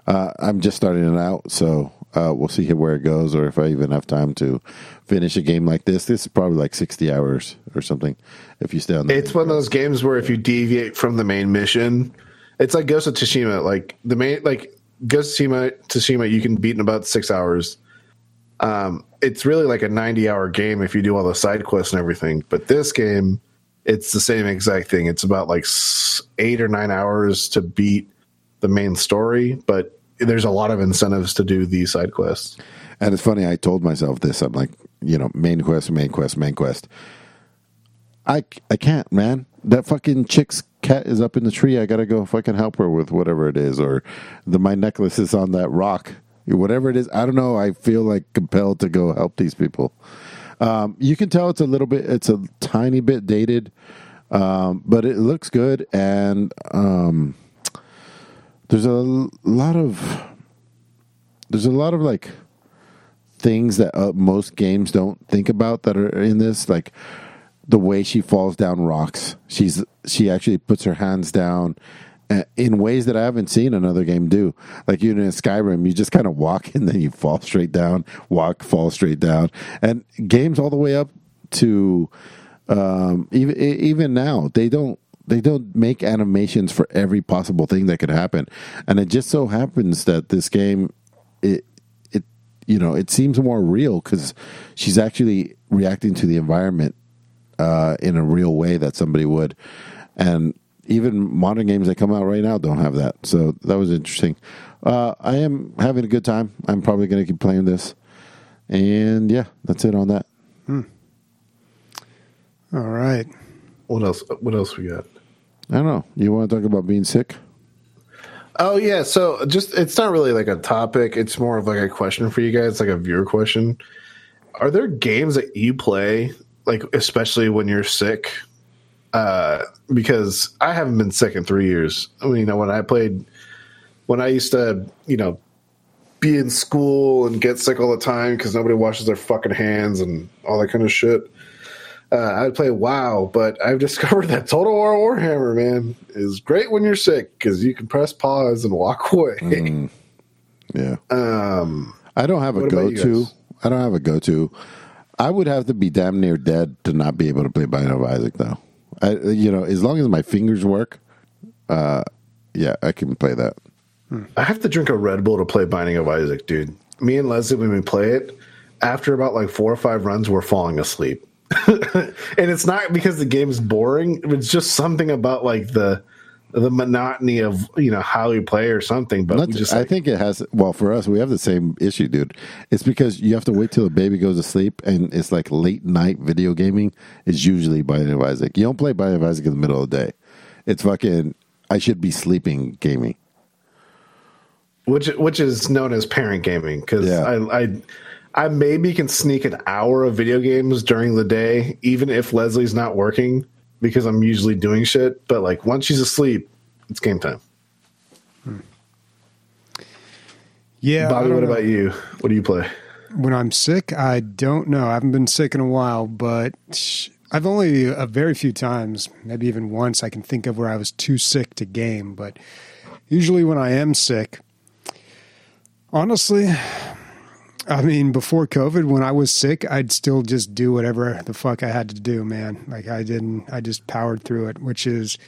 Uh, I'm just starting it out, so uh, we'll see where it goes, or if I even have time to finish a game like this. This is probably like 60 hours or something. If you stay on, It's one of those games where if you deviate from the main mission, it's like Ghost of Tsushima. Like the main, like Ghost of Tsushima, Tsushima, you can beat in about six hours. Um, it's really like a ninety-hour game if you do all the side quests and everything. But this game, it's the same exact thing. It's about like eight or nine hours to beat the main story, but there's a lot of incentives to do these side quests. And it's funny, I told myself this. I'm like, you know, main quest, main quest, main quest. I, I can't, man. That fucking chick's cat is up in the tree. I gotta go fucking help her with whatever it is, or the my necklace is on that rock. Whatever it is, I don't know. I feel like compelled to go help these people. Um, you can tell it's a little bit, it's a tiny bit dated, um, but it looks good. And um, there's a lot of there's a lot of like things that uh, most games don't think about that are in this like the way she falls down rocks she's she actually puts her hands down uh, in ways that I haven't seen another game do. Like you know, in Skyrim, you just kind of walk and then you fall straight down, walk, fall straight down, and games all the way up to um, even even now they don't they don't make animations for every possible thing that could happen, and it just so happens that this game it it you know it seems more real because she's actually reacting to the environment uh, in a real way that somebody would, and even modern games that come out right now don't have that. So that was interesting. Uh, I am having a good time. I'm probably going to keep playing this, and yeah, that's it on that. All right. What else? What else we got? I don't know. You want to talk about being sick? Oh yeah, so just it's not really like a topic. It's more of like a question for you guys, like a viewer question. Are there games that you play, like especially when you're sick? Uh, because I haven't been sick in three years. I mean, you know, when I played, when I used to, you know, be in school and get sick all the time because nobody washes their fucking hands and all that kind of shit. Uh, I'd play WoW, but I've discovered that Total War Warhammer, man, is great when you're sick because you can press pause and walk away. Mm. Yeah. Um, I don't have a go to. I don't have a go to. I would have to be damn near dead to not be able to play Binding of Isaac, though. I, you know, as long as my fingers work, uh, yeah, I can play that. I have to drink a Red Bull to play Binding of Isaac, dude. Me and Leslie, when we play it, after about like four or five runs, we're falling asleep. And it's not because the game is boring. It's just something about like the the monotony of you know how we play or something. But Not just I like, think it has. Well, for us, we have the same issue, dude. It's because you have to wait till the baby goes to sleep, and it's like late night video gaming is usually Binding of Isaac. You don't play Binding of Isaac in the middle of the day. It's fucking. I should be sleeping gaming. which which is known as parent gaming because Yeah. I, I I maybe can sneak an hour of video games during the day, even if Leslie's not working, because I'm usually doing shit. But like once she's asleep, it's game time. Hmm. Yeah, Bobby, what know. about you? What do you play? when I'm sick, I don't know. I haven't been sick in a while, but I've only a very few times, maybe even once, I can think of where I was too sick to game. But usually when I am sick, honestly, I mean, before COVID, when I was sick, I'd still just do whatever the fuck I had to do, man. Like I didn't, I just powered through it, which is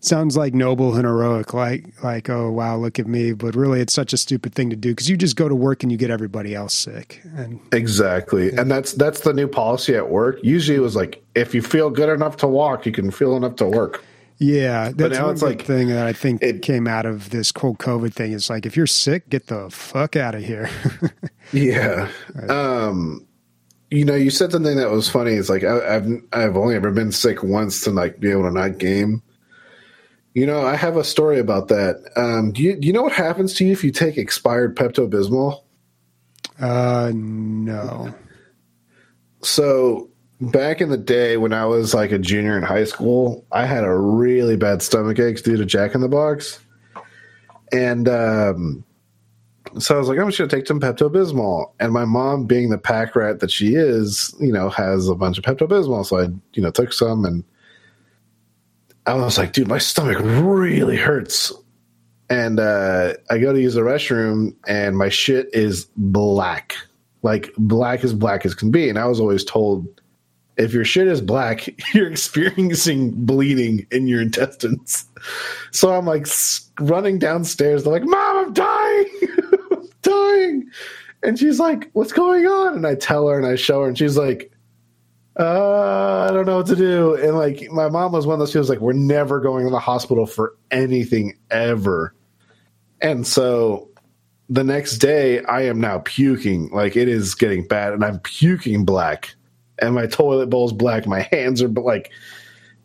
sounds like noble and heroic like like oh wow look at me but really it's such a stupid thing to do because you just go to work and you get everybody else sick and Exactly, and that's that's the new policy at work. Usually, it was like if you feel good enough to walk, you can feel enough to work. Yeah that's one it's like- thing that i think it- came out of this whole covid thing It's like if you're sick get the fuck out of here Yeah. Um, you know, you said something that was funny. It's like I, I've I've only ever been sick once to like be able to not game. You know, I have a story about that. Um, do you do you know what happens to you if you take expired Pepto Bismol? uh no So back in the day when I was like a junior in high school, I had a really bad stomach aches due to Jack in the Box, and um, so I was like, I'm just gonna take some Pepto Bismol. And my mom, being the pack rat that she is, you know, has a bunch of Pepto Bismol, so I, you know, took some, and I was like, dude, my stomach really hurts. And uh, I go to use the restroom, and my shit is black like black as black as can be. And I was always told if your shit is black, you're experiencing bleeding in your intestines. So I'm like running downstairs. They're like, Mom, I'm dying. I'm dying. And she's like, What's going on? And I tell her and I show her, and she's like, uh, I don't know what to do. And like, my mom was one of those people who's like, We're never going to the hospital for anything ever. And so the next day I am now puking. Like it is getting bad and I'm puking black. And my toilet bowl is black. My hands are like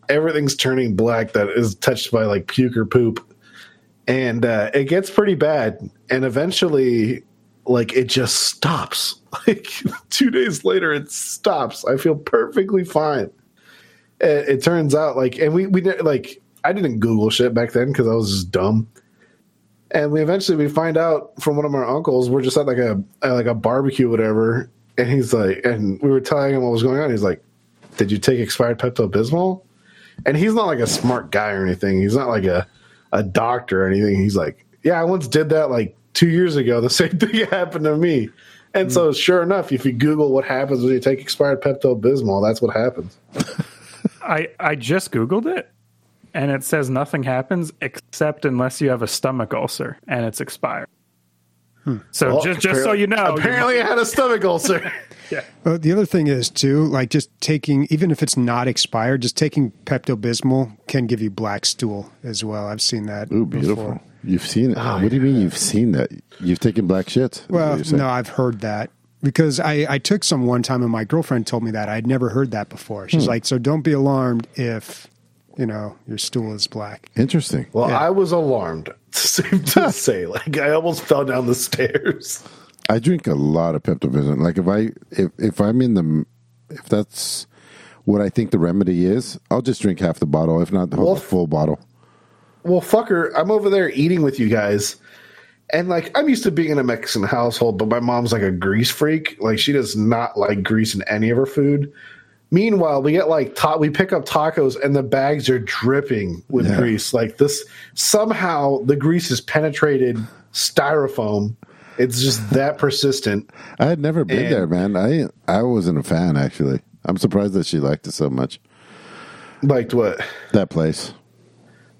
everything's turning black that is touched by like puke or poop. And uh, it gets pretty bad. And eventually, like it just stops. Like two days later, it stops. I feel perfectly fine. It, it turns out like, and we, we like, I didn't Google shit back then because I was just dumb and we eventually we find out from one of our uncles we're just at like a at like a barbecue whatever and he's like and we were telling him what was going on. He's like did you take expired pepto-bismol and he's not like a smart guy or anything. He's not like a a doctor or anything. He's like yeah i once did that like two years ago. The same thing happened to me. And so mm. sure enough if you google what happens when you take expired pepto-bismol that's what happens. I I just googled it, and it says nothing happens except unless you have a stomach ulcer and it's expired. So Well, just just so you know, you apparently i had a stomach ulcer yeah. Well, the other thing is too, like just taking, even if it's not expired, just taking Pepto Bismol can give you black stool as well. I've seen that. Ooh, beautiful. before. You've seen it. Ah, what do you mean you've seen that? You've taken black shit? Well, no, I've heard that because I, I took some one time and my girlfriend told me that I'd never heard that before. She's hmm. like, so don't be alarmed if you know your stool is black. Interesting. Well, Yeah. I was alarmed. Same to say. Like I almost fell down the stairs. I drink a lot of Pepto Bismol. Like if I if if I'm in the if that's what I think the remedy is, I'll just drink half the bottle, if not the whole Well, full bottle. Well, fucker, I'm over there eating with you guys. And like I'm used to being in a Mexican household, but my mom's like a grease freak. Like she does not like grease in any of her food. Meanwhile, we get like ta- we pick up tacos and the bags are dripping with Yeah. grease. Like this somehow the grease has penetrated styrofoam. It's just that persistent. I had never been And- there, man. I I wasn't a fan actually. I'm surprised that she liked it so much. Like what? That place.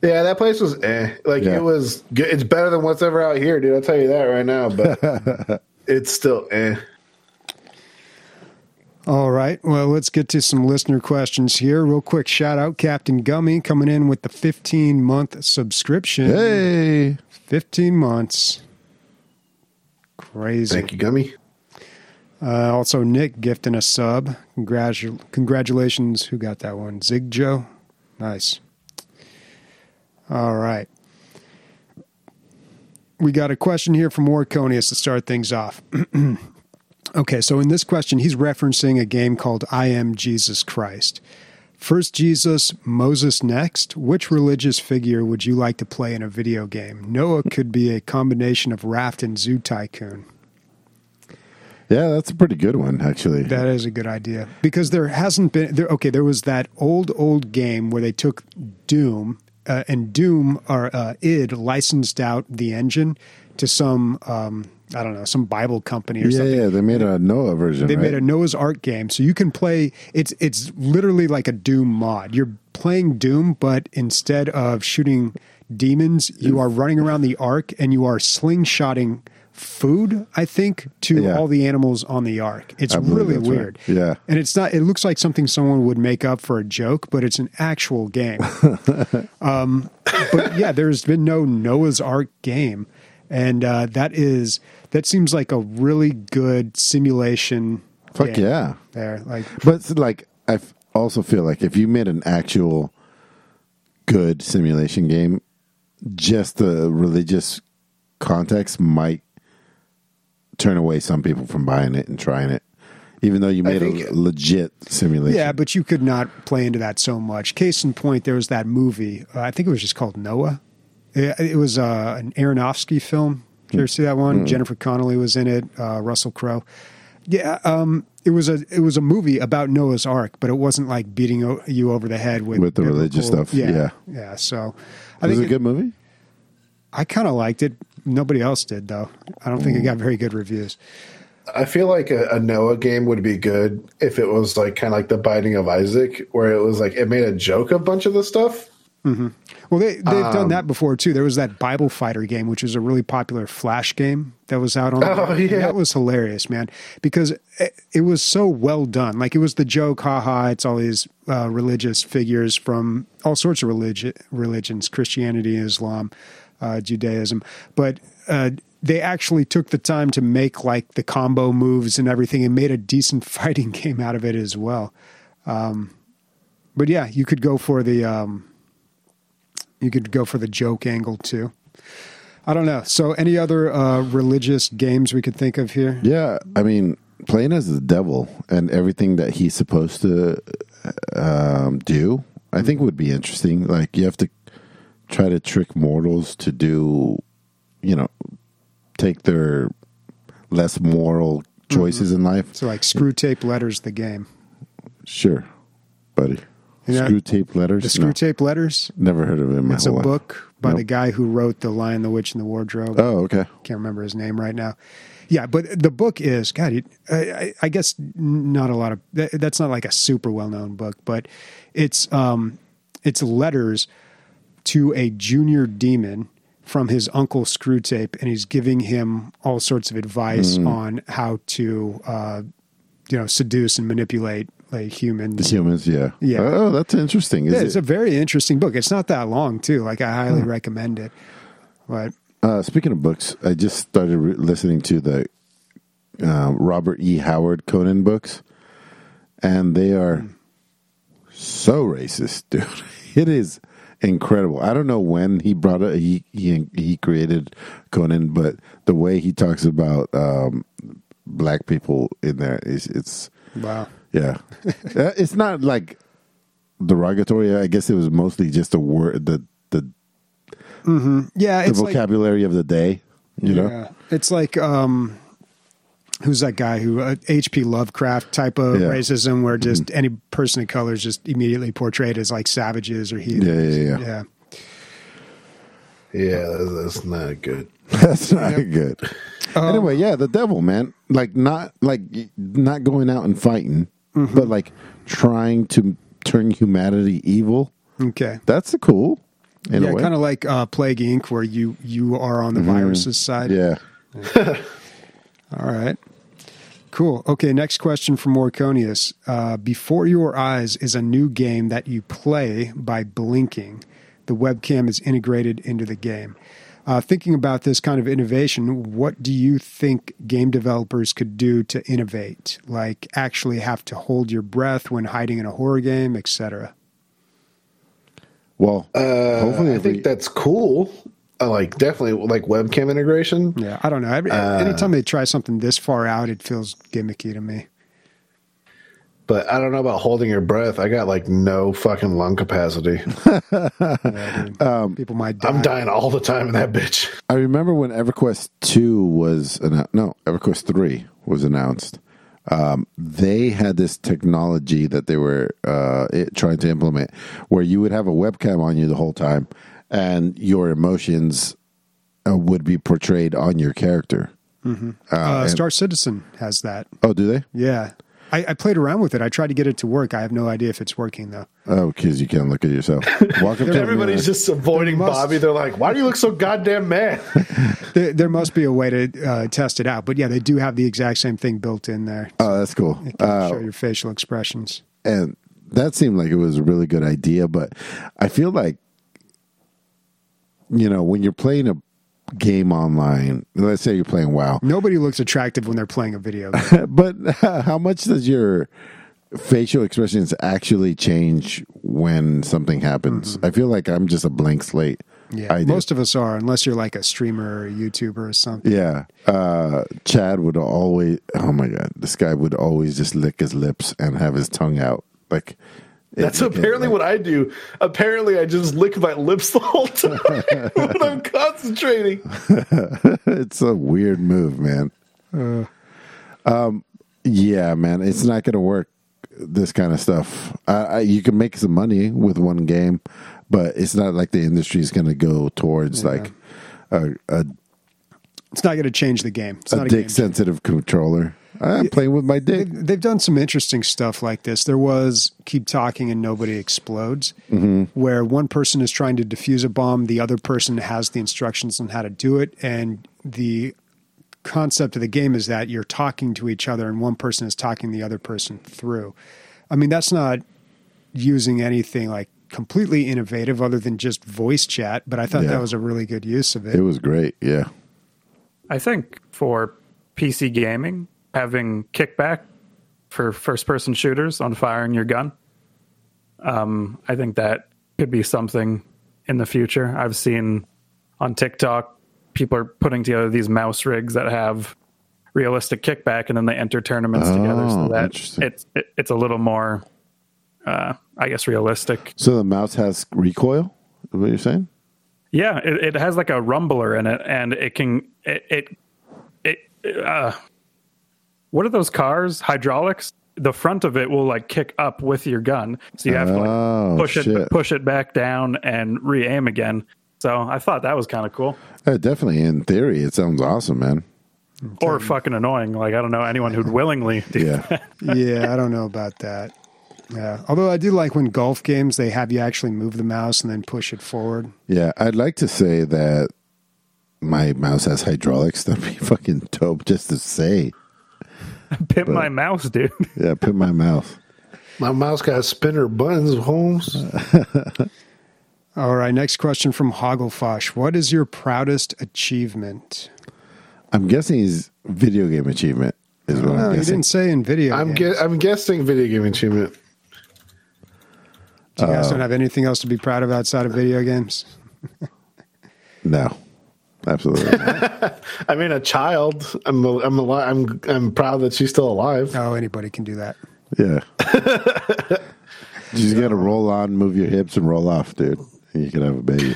Yeah, that place was eh. Like Yeah. it was good. It's better than what's ever out here, dude. I'll tell you that right now. But it's still eh. All right. Well, let's get to some listener questions here. Real quick shout out Captain Gummy coming in with the 15 month subscription. Hey. 15 months. Crazy. Thank you, Gummy. Uh, also, Nick gifting a sub. Congratu- congratulations. Who got that one? Zig Joe? Nice. All right. We got a question here from Warconius to start things off. okay, so in this question, he's referencing a game called I Am Jesus Christ. First Jesus, Moses next. Which religious figure would you like to play in a video game? Noah could be a combination of Raft and Zoo Tycoon. Yeah, that's a pretty good one, actually. That is a good idea because there hasn't been there. Okay, there was that old old game where they took Doom uh, and Doom or uh, id licensed out the engine to some um, I don't know some Bible company or yeah, something. yeah, they made a Noah version. They right? made a Noah's Ark game, so you can play. It's it's literally like a Doom mod. You're playing Doom, but instead of shooting demons, you are running around the Ark and you are slingshotting food. I think to Yeah. all the animals on the Ark. It's really that's right. weird. Yeah. and it's not. It looks like something someone would make up for a joke, but it's an actual game. um, but yeah, there's been no Noah's Ark game, and uh, that is that seems like a really good simulation. Fuck yeah. there. Like But like I f- also feel like if you made an actual good simulation game, just the religious context might turn away some people from buying it and trying it, even though you made think- a legit simulation. yeah, but you could not play into that so much. Case in point, there was that movie. Uh, I think it was just called Noah. It, it was uh, an Aronofsky film. Did you ever see that one? Jennifer Connelly was in it. Uh, Russell Crowe. Yeah, um, it was a it was a movie about Noah's Ark, but it wasn't like beating o- you over the head with With the religious biblical- stuff, Yeah, yeah. yeah. So, I was think it a it- good movie? I kind of liked it. Nobody else did though. I don't think it got very good reviews. I feel like a, a Noah game would be good if it was like kind of like the Binding of Isaac, where it was like it made a joke of a bunch of the stuff. Well, they they've Um, done that before too. There was that Bible Fighter game, which was a really popular Flash game that was out on. Oh, yeah. that was hilarious, man, because it, it was so well done. Like it was the joke, haha. It's all these uh, religious figures from all sorts of religion religions, Christianity, Islam, uh, Judaism, but. Uh, they actually took the time to make like the combo moves and everything and made a decent fighting game out of it as well. Um, but yeah, you could go for the um, you could go for the joke angle too. I don't know. So, any other uh, religious games we could think of here? Yeah, I mean, playing as the devil and everything that he's supposed to um, do, I think would be interesting. Like you have to try to trick mortals to do, you know, take their less moral choices in life. So, like Screwtape Letters, the game. Sure, buddy. You know, screwtape letters. The Screw No, Tape Letters. never heard of my It's a life. book by Nope. the guy who wrote The Lion, the Witch, and the Wardrobe. Oh, okay. Can't remember his name right now. Yeah, but the book is God. I, I- I guess not a lot of that, that's not like a super well known book, but it's um, it's letters to a junior demon from his uncle Screwtape, and he's giving him all sorts of advice Mm. on how to uh, you know seduce and manipulate like humans. The humans, yeah. Yeah. Oh, that's interesting. Is Yeah, it? it's a very interesting book. It's not that long too. Like I highly Hmm. recommend it. But Uh, speaking of books, I just started re- listening to the uh, Robert E. Howard Conan books, and they are so racist, dude. It is. incredible. I don't know when he brought it. He he he created Conan, but the way he talks about um, black people in there is it's Wow. Yeah. Uh, it's not like derogatory. I guess it was mostly just a word the the, Yeah, the it's like vocabulary of the day. You know. It's like um who's that guy who uh, HP Lovecraft type of Yeah. Mm-hmm. racism where just any person of color is just immediately portrayed as like savages or heathens. Yeah, yeah, yeah. yeah. Yeah, that's, that's not good. That's not good. Um, anyway, yeah, the devil, man. Like not like not going out and fighting, but like trying to turn humanity evil. Okay. That's a cool. Yeah, kind of like uh, Plague Inc., where you you are on the virus's side. Mm-hmm. Yeah. All right. Cool. Okay, next question from Morconius. Uh, Before Your Eyes is a new game that you play by blinking. The webcam is integrated into the game. Uh, thinking about this kind of innovation, what do you think game developers could do to innovate? Like actually have to hold your breath when hiding in a horror game, etc. Well, Uh, hopefully, I think we- that's cool. Uh, like definitely like webcam integration. Yeah, I don't know. Every, Uh, anytime they try something this far out, it feels gimmicky to me. But I don't know about holding your breath. I got like no fucking lung capacity. Yeah. Um, People might die. I'm dying all the time in that bitch. I remember when EverQuest two was annou- no EverQuest three was announced. Um, they had this technology that they were uh, it, trying to implement, where you would have a webcam on you the whole time, and your emotions uh, would be portrayed on your character. Uh, and- Star Citizen has that. Oh, do they? Yeah. I, I played around with it. I tried to get it to work. I have no idea if it's working though. Oh, because you can't look at yourself. Welcome to Everybody's just avoiding must- Bobby. They're like, "Why do you look so goddamn mad?" There, there must be a way to uh, test it out. But yeah, they do have the exact same thing built in there. Oh, that's cool. Can Uh, show your facial expressions. and that seemed like it was a really good idea but i feel like you know when you're playing a game online. Let's say you're playing WoW. Nobody looks attractive when they're playing a video. Game. but how much does your facial expressions actually change when something happens? I feel like i'm just a blank slate. Yeah, most of us are, unless you're like a streamer or a YouTuber or something. yeah. Uh chad would always oh my god this guy would always just lick his lips and have his tongue out. Like That's apparently what I do. Apparently, I just lick my lips the whole time when I'm concentrating. it's a weird move, man. Um, yeah, man, it's not going to work. This kind of stuff. I, I, you can make some money with one game, but it's not like the industry is going to go towards like a, a, It's not going to change the game. It's a not a game. dick sensitive controller. I'm playing with my dick. They've, they've done some interesting stuff like this. There was Keep Talking and Nobody Explodes, Mm-hmm. where one person is trying to defuse a bomb, the other person has the instructions on how to do it. And the concept of the game is that you're talking to each other and one person is talking the other person through. I mean, that's not using anything like completely innovative other than just voice chat, but I thought Yeah. that was a really good use of It it. was great. Yeah. I think for PC gaming, having kickback for first person shooters on firing your gun, um, I think that could be something in the future. I've seen on TikTok people are putting together these mouse rigs that have realistic kickback and then they enter tournaments together so Oh, that it's it, it's a little more uh, I guess realistic. So the mouse has recoil. Is what you're saying? Yeah, it, it has like a rumbler in it, and it can it it, it uh, what are those cars? Hydraulics. The front of it will like kick up with your gun, so you have to Oh, like push shit. it push it back down and re aim again. So I thought that was kind of cool, Uh, definitely. In theory, it sounds awesome, man. or fucking annoying. Like I don't know anyone who'd willingly do Yeah. yeah, I don't know about that. Yeah, although I do like when golf games they have you actually move the mouse and then push it forward. Yeah, I'd like to say that my mouse has hydraulics. That'd be fucking dope just to say. pimp my mouse, dude. Yeah, put my mouth. My mouse got spinner buttons, Holmes. All right, next question from Hogglefosh. What is your proudest achievement? I'm guessing he's video game achievement is what No, I'm you guessing. didn't say in video. I'm games. ge- I'm guessing video game achievement. Do You guys don't have anything else to be proud of outside of video games? No, absolutely. I mean, a child. I'm I'm alive. I'm I'm proud that she's still alive. Oh, anybody can do that. yeah. you just got to roll on, move your hips, and roll off, dude. And you can have a baby.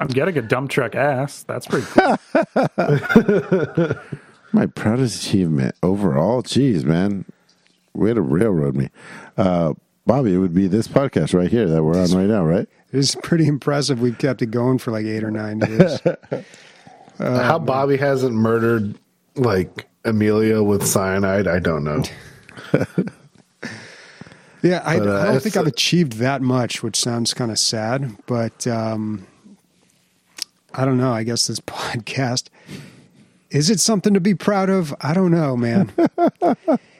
I'm getting a dump truck ass. That's pretty cool. My proudest achievement overall, geez, man, way to railroad me. Uh, Bobby, it would be this podcast right here that we're on right now, right? It's pretty impressive. We've kept it going for like eight or nine years. How Bobby hasn't murdered like Amelia with cyanide, I don't know. Yeah, I, But, uh, I don't think I've achieved that much, which sounds kind of sad. But um, I don't know. I guess this podcast is it something to be proud of? I don't know, man.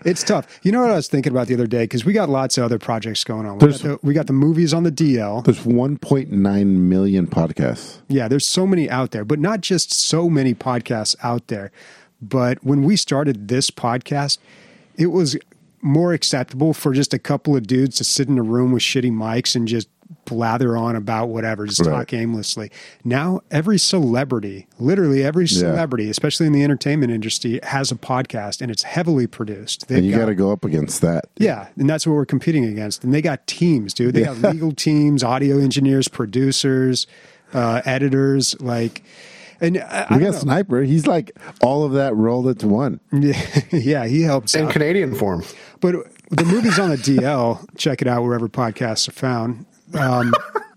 It's tough. You know what I was thinking about the other day because we got lots of other projects going on. We got, There's- the, we got the movies on the DL. There's 1.9 million podcasts. Yeah, there's so many out there, but not just so many podcasts out there. But when we started this podcast, it was more acceptable for just a couple of dudes to sit in a room with shitty mics and just blather on about whatever, just Right. talk aimlessly. Now, every celebrity, literally every celebrity, especially in the entertainment industry, has a podcast and it's heavily produced. They've And you got- got to go up against that. yeah, and that's what we're competing against. And they got teams, dude. They got legal teams, audio engineers, producers, uh, editors, like, and I, I We don't got Sniper. He's like all of that rolled into one. know. yeah, he helps In out. Canadian form. But the movie's on the DL. Check it out wherever podcasts are found. Um,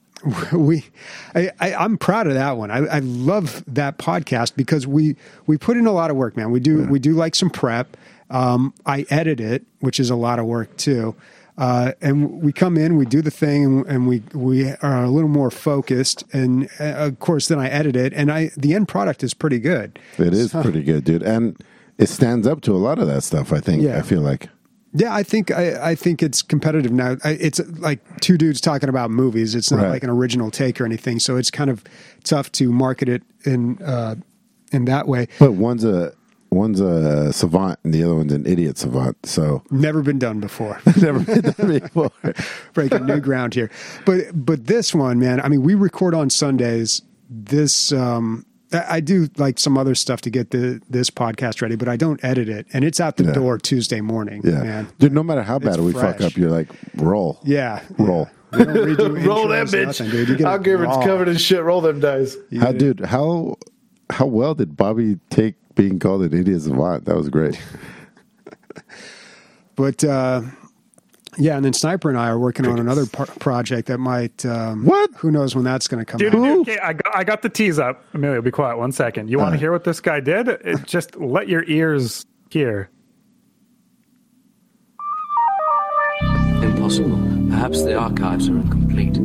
we, I, I, I'm proud of that one. I, I love that podcast because we we put in a lot of work, man. We do we do like some prep. Um, I edit it, which is a lot of work too. Uh, and we come in, we do the thing, and, and we we are a little more focused. And uh, of course, then I edit it, and I the end product is pretty good. It is pretty good, dude. And it stands up to a lot of that stuff, I think. Yeah. I feel like. Yeah, I think I, I think it's competitive now. I, it's like two dudes talking about movies. It's not Right. like an original take or anything. So it's kind of tough to market it in uh, in that way. But one's a one's a savant and the other one's an idiot savant. So Never been done before. never been done before. Breaking new ground here. But but this one, man. I mean, we record on Sundays. This um, I I do like some other stuff to get the this podcast ready, but I don't edit it, and it's out the Yeah. door Tuesday morning. Yeah, man. dude. No matter how bad It's we fuck up, you're like roll. Yeah, roll. We Roll that bitch. nothing, dude. You get I'll it give it's covered in shit. Roll them dice. How, dude? How how well did Bobby take being called an idiot savant? That was great. But uh, yeah, and then Sniper and I are working on another par- project that might. Um, What? Who knows when that's going to come Dude, out? okay, I got, I got the tease up. Amelia, be quiet one second. You want to hear what this guy did? It, just let your ears hear. Impossible. Perhaps the archives are incomplete.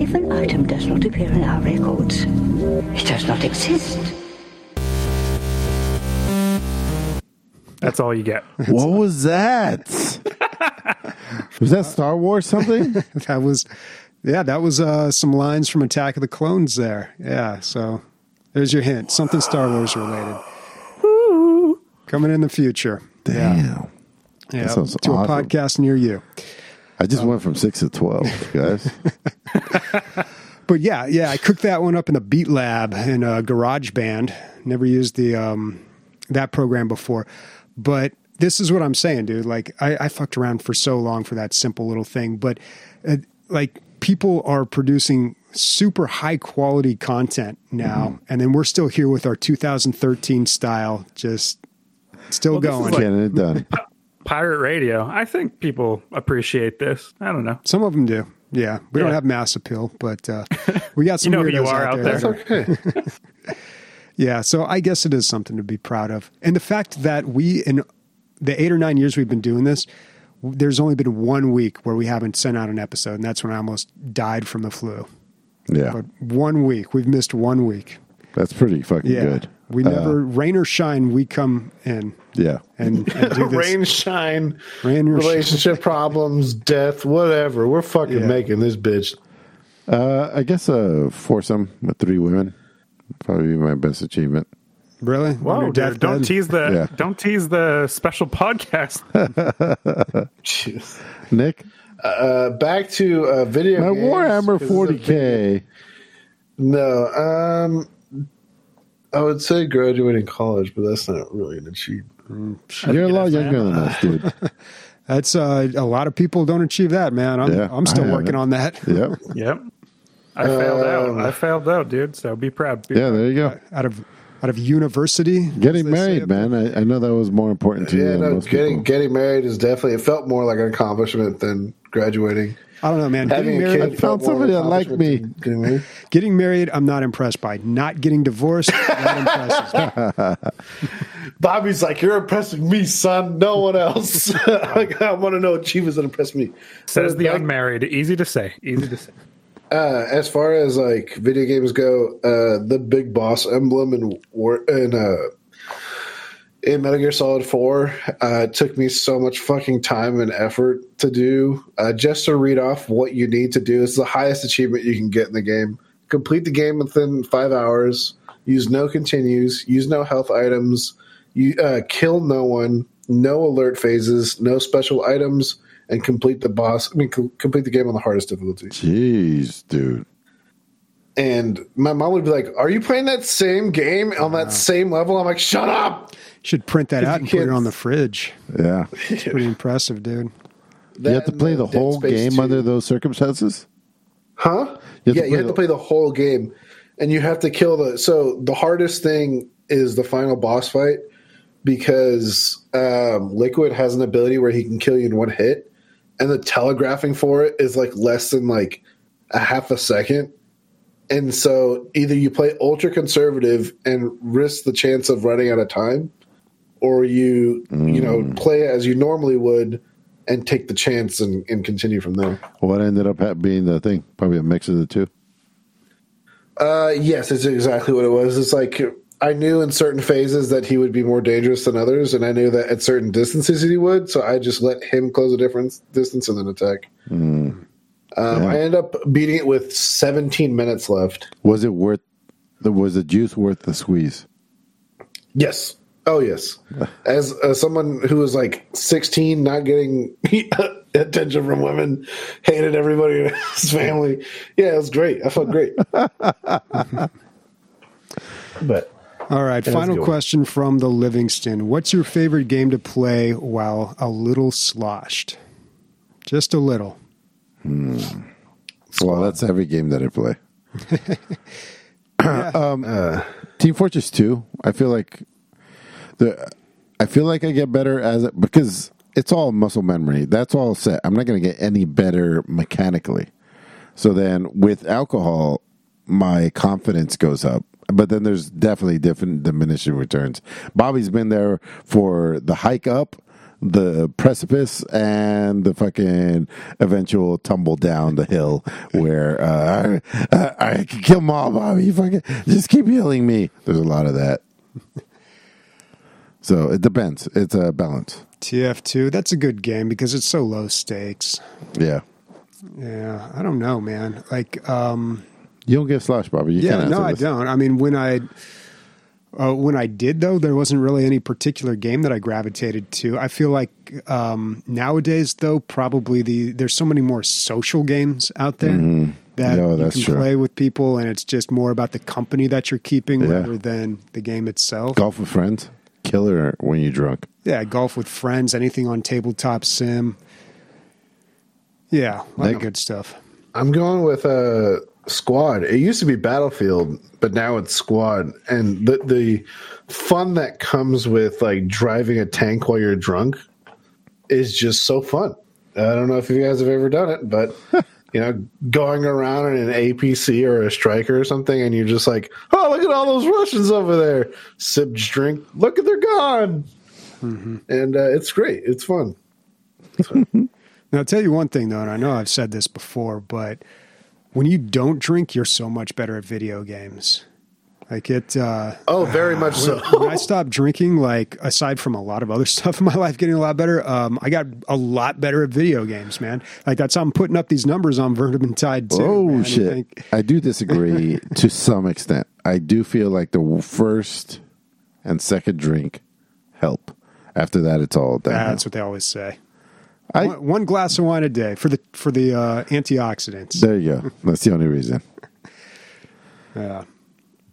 If an item does not appear in our records, it does not exist. That's all you get. what was that? was that Star Wars something? That was, yeah, that was uh, some lines from Attack of the Clones there. Yeah, so there's your hint. Something Star Wars related. Coming in the future. Yeah, Damn. yeah. sounds to awesome. a podcast near you. I just went from six to twelve, guys. But yeah, yeah, I cooked that one up in the Beat Lab in a GarageBand. Never used the um, that program before, but this is what I'm saying, dude. Like I, I fucked around for so long for that simple little thing, but uh, like people are producing super high quality content now, and then we're still here with our 2013 style, just still Well, going. like- Getting it done. Pirate radio. I think people appreciate this. I don't know. Some of them do. Yeah, we don't have mass appeal, but uh, we got some. you know who you weirdos are out there. that are- Okay. Yeah, so I guess it is something to be proud of. And the fact that we, in the eight or nine years we've been doing this, there's only been one week where we haven't sent out an episode, and that's when I almost died from the flu. Yeah, But one week, we've missed one week. that's pretty fucking Yeah, good. we Uh, never rain or shine. We come in yeah, and, and do this. Rain, shine, Rain or relationship problems, death, whatever. We're fucking Yeah. making this bitch. uh, I guess a foursome with three women probably be my best achievement. Really? On Whoa, dude, don't tease the Yeah. don't tease the special podcast. Jeez. Nick, Uh, back to uh, video My games, Warhammer 'cause it's a 40k. No, um, I would say graduating college, but that's not really an achievement. You're a lot younger than us, dude. That's uh, a lot of people don't achieve that, man. I'm Yeah, I'm still working on that. Yep. Yep. I failed out. Um, I failed out, dude. So be proud. Be Yeah, proud. there you go. out of out of university. Getting married, man. I, I know that was more important to you Yeah, than no, getting people. getting married is definitely. It felt more like an accomplishment than graduating. I don't know, man. Having Getting a married, kid I found somebody that liked me. Getting married. getting married, I'm not impressed by. Not getting divorced, that impresses. Bobby's like, "You're impressing me, son. No one else. like, I want to know achievements that impress me." Says the Back- unmarried. Easy to say. Easy to say. Uh, as far as like video games go, uh, the big boss emblem in War in uh, in Metal Gear Solid Four uh, took me so much fucking time and effort to do. Uh, just to read off what you need to do. It's the highest achievement you can get in the game. Complete the game within five hours. Use no continues. Use no health items. You uh, kill no one. No alert phases. No special items. And complete the boss. I mean, co- complete the game on the hardest difficulty. Jeez, dude. And my mom would be like, "Are you playing that same game on that same level?" I'm like, "Shut up!" Should print that out you and put it can't- on the fridge. Yeah. It's pretty impressive, dude. you have to play the whole game under those circumstances? Huh? You have to yeah, play you have the- to play the whole game, and you have to kill the. So the hardest thing is the final boss fight because um, Liquid has an ability where he can kill you in one hit, and the telegraphing for it is like less than like a half a second. And so either you play ultra conservative and risk the chance of running out of time, or you you know play as you normally would and take the chance and, and continue from there. What ended up being the thing? Probably a mix of the two. Uh, yes, it's exactly what it was. It's like I knew in certain phases that he would be more dangerous than others, and I knew that at certain distances he would. So I just let him close a different distance and then attack. Um, Yeah. I ended up beating it with 17 minutes left. Was it worth the was the juice worth the squeeze? Yes. Oh, yes. As uh, someone who was like 16, not getting attention from women, hated everybody in his family. Yeah, it was great. I felt great. but All right, Yeah, a final question from the Livingston. What's your favorite game to play while a little sloshed? Just a little. Well, that's every game that I play. um, Team Fortress Two. I feel like the. I feel like I get better as because it's all muscle memory. That's all set. I'm not going to get any better mechanically. So then, with alcohol, my confidence goes up. But then there's definitely different diminishing returns. Bobby's been there for the hike up, the precipice, and the fucking eventual tumble down the hill where uh, I, I can kill mom, Bobby. Fucking just keep healing me. There's a lot of that. So it depends. It's a balance. TF2, that's a good game because it's so low stakes. Yeah. Yeah, I don't know, man. Like, um, You don't get slush, Bobby. You yeah, can't no, answer I don't. I mean, when I uh, when I did though, there wasn't really any particular game that I gravitated to. I feel like um, nowadays, though, probably the there's so many more social games out there that Mm-hmm. No, you can true. play with people, and it's just more about the company that you're keeping Yeah. rather than the game itself. Golf with friends, killer when you're drunk. Yeah, golf with friends, anything on tabletop sim. Yeah, a lot Like- of good stuff. I'm going with uh, Squad. It used to be Battlefield, but now it's Squad. And the the fun that comes with like driving a tank while you're drunk is just so fun. I don't know if you guys have ever done it, but you know, going around in an APC or a Stryker or something, and you're just like, "Oh, look at all those Russians over there! Sip, drink. Look at they're gone." And uh, it's great. It's fun. Now, I'll tell you one thing, though, and I know I've said this before, but when you don't drink, you're so much better at video games. Like it, uh, Oh, very much so. when I stopped drinking, like aside from a lot of other stuff in my life getting a lot better, um, I got a lot better at video games, man. Like that's how I'm putting up these numbers on Vermin Tide too. Oh man. I shit! think- I do disagree to some extent. I do feel like the first and second drink help. After that, it's all downhill. that's what they always say. I- one, one glass of wine a day for the for the uh, antioxidants. There you go. That's the only reason. Yeah.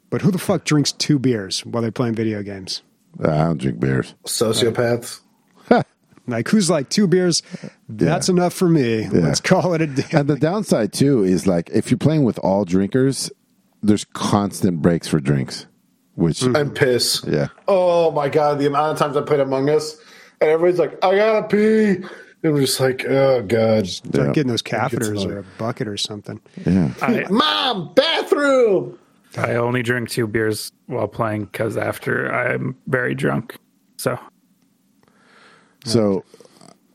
But who the fuck drinks two beers while they're playing video games? I don't drink beers. Sociopaths. Like who's like two beers? That's enough for me. Let's call it a day. And the downside too is like if you're playing with all drinkers, there's constant breaks for drinks, which I'm pissed. yeah, Oh my god, the amount of times I played Among Us, and everybody's like, "I gotta pee," and we're just like, "Oh god, Start Yeah. getting those gets catheters or a bucket or something. yeah. I, mom, bathroom." I only drink two beers while playing because after I'm very drunk. So So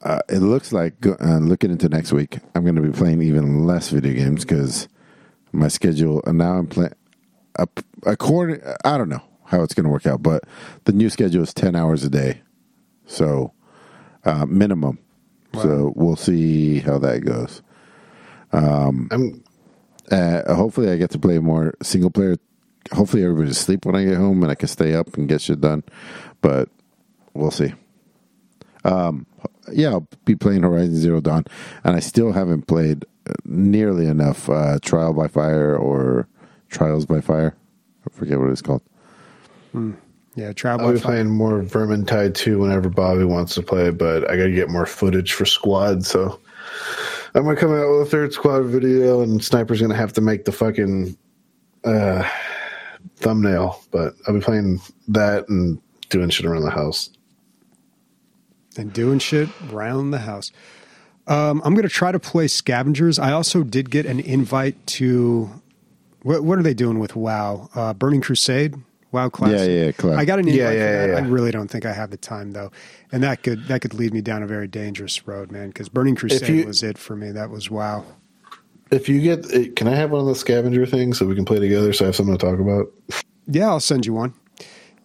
uh, it looks like go- uh, looking into next week, I'm going to be playing even less video games because my schedule. And now I'm playing. According, I don't know how it's going to work out, but the new schedule is ten hours a day, so uh, minimum. So we'll see how that goes. I'm Uh, hopefully, I get to play more single player. Hopefully, everybody's asleep when I get home and I can stay up and get shit done. But we'll see. Um, yeah, I'll be playing Horizon Zero Dawn, and I still haven't played nearly enough uh, Trial by Fire or Trials by Fire. I forget what it's called. Yeah, travel. I'll be playing more Vermintide 2 whenever Bobby wants to play, but I got to get more footage for Squad, so I'm going to come out with a third Squad video, and Sniper's going to have to make the fucking uh, thumbnail, but I'll be playing that and doing shit around the house. and doing shit around the house. Um, I'm going to try to play Scavengers. I also did get an invite to what, what are they doing with WoW? Uh, Burning Crusade, WoW Classic. Yeah, yeah, Classic. I got an invite Yeah, for yeah, that. yeah, I really don't think I have the time though, and that could that could lead me down a very dangerous road, man. Because Burning Crusade you- was it for me. That was WoW. If you get, eh, can I have one of the scavenger things so we can play together so I have something to talk about? Yeah, I'll send you one.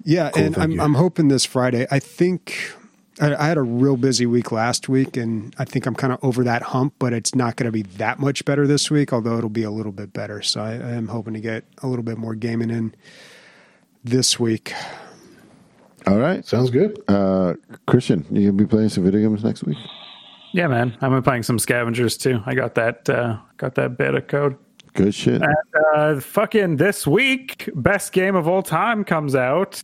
Yeah, Cool, and I'm you. I'm hoping this Friday. I think I, I had a real busy week last week, and I think I'm kind of over that hump. But it's not going to be that much better this week, although it'll be a little bit better. So I, I am hoping to get a little bit more gaming in this week. All right, Sounds good. uh, Christian, you gonna be playing some video games next week? yeah, man, I've been playing some scavengers too. I got that uh, got that beta code. Good shit. Uh, fucking this week, best game of all time comes out.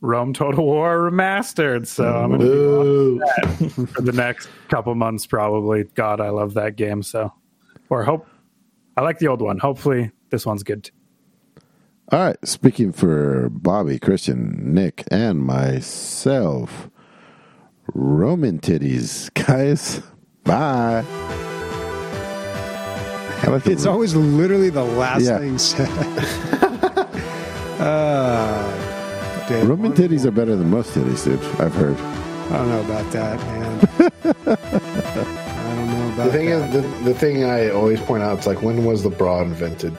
Rome Total War Remastered. So I'm gonna be Ooh. that for the next couple months probably. God, I love that game. So, or hope I like the old one. Hopefully, this one's good. Too. All right. Speaking for Bobby, Christian, Nick, and myself, Roman titties, guys. Bye. Like the It's always literally the last Yeah. thing said. uh, Dave, Roman titties are better than most titties, dude. I've heard. I don't know about that, man. I don't know about The thing that. is, the, the thing I always point out, it's like, when was the bra invented?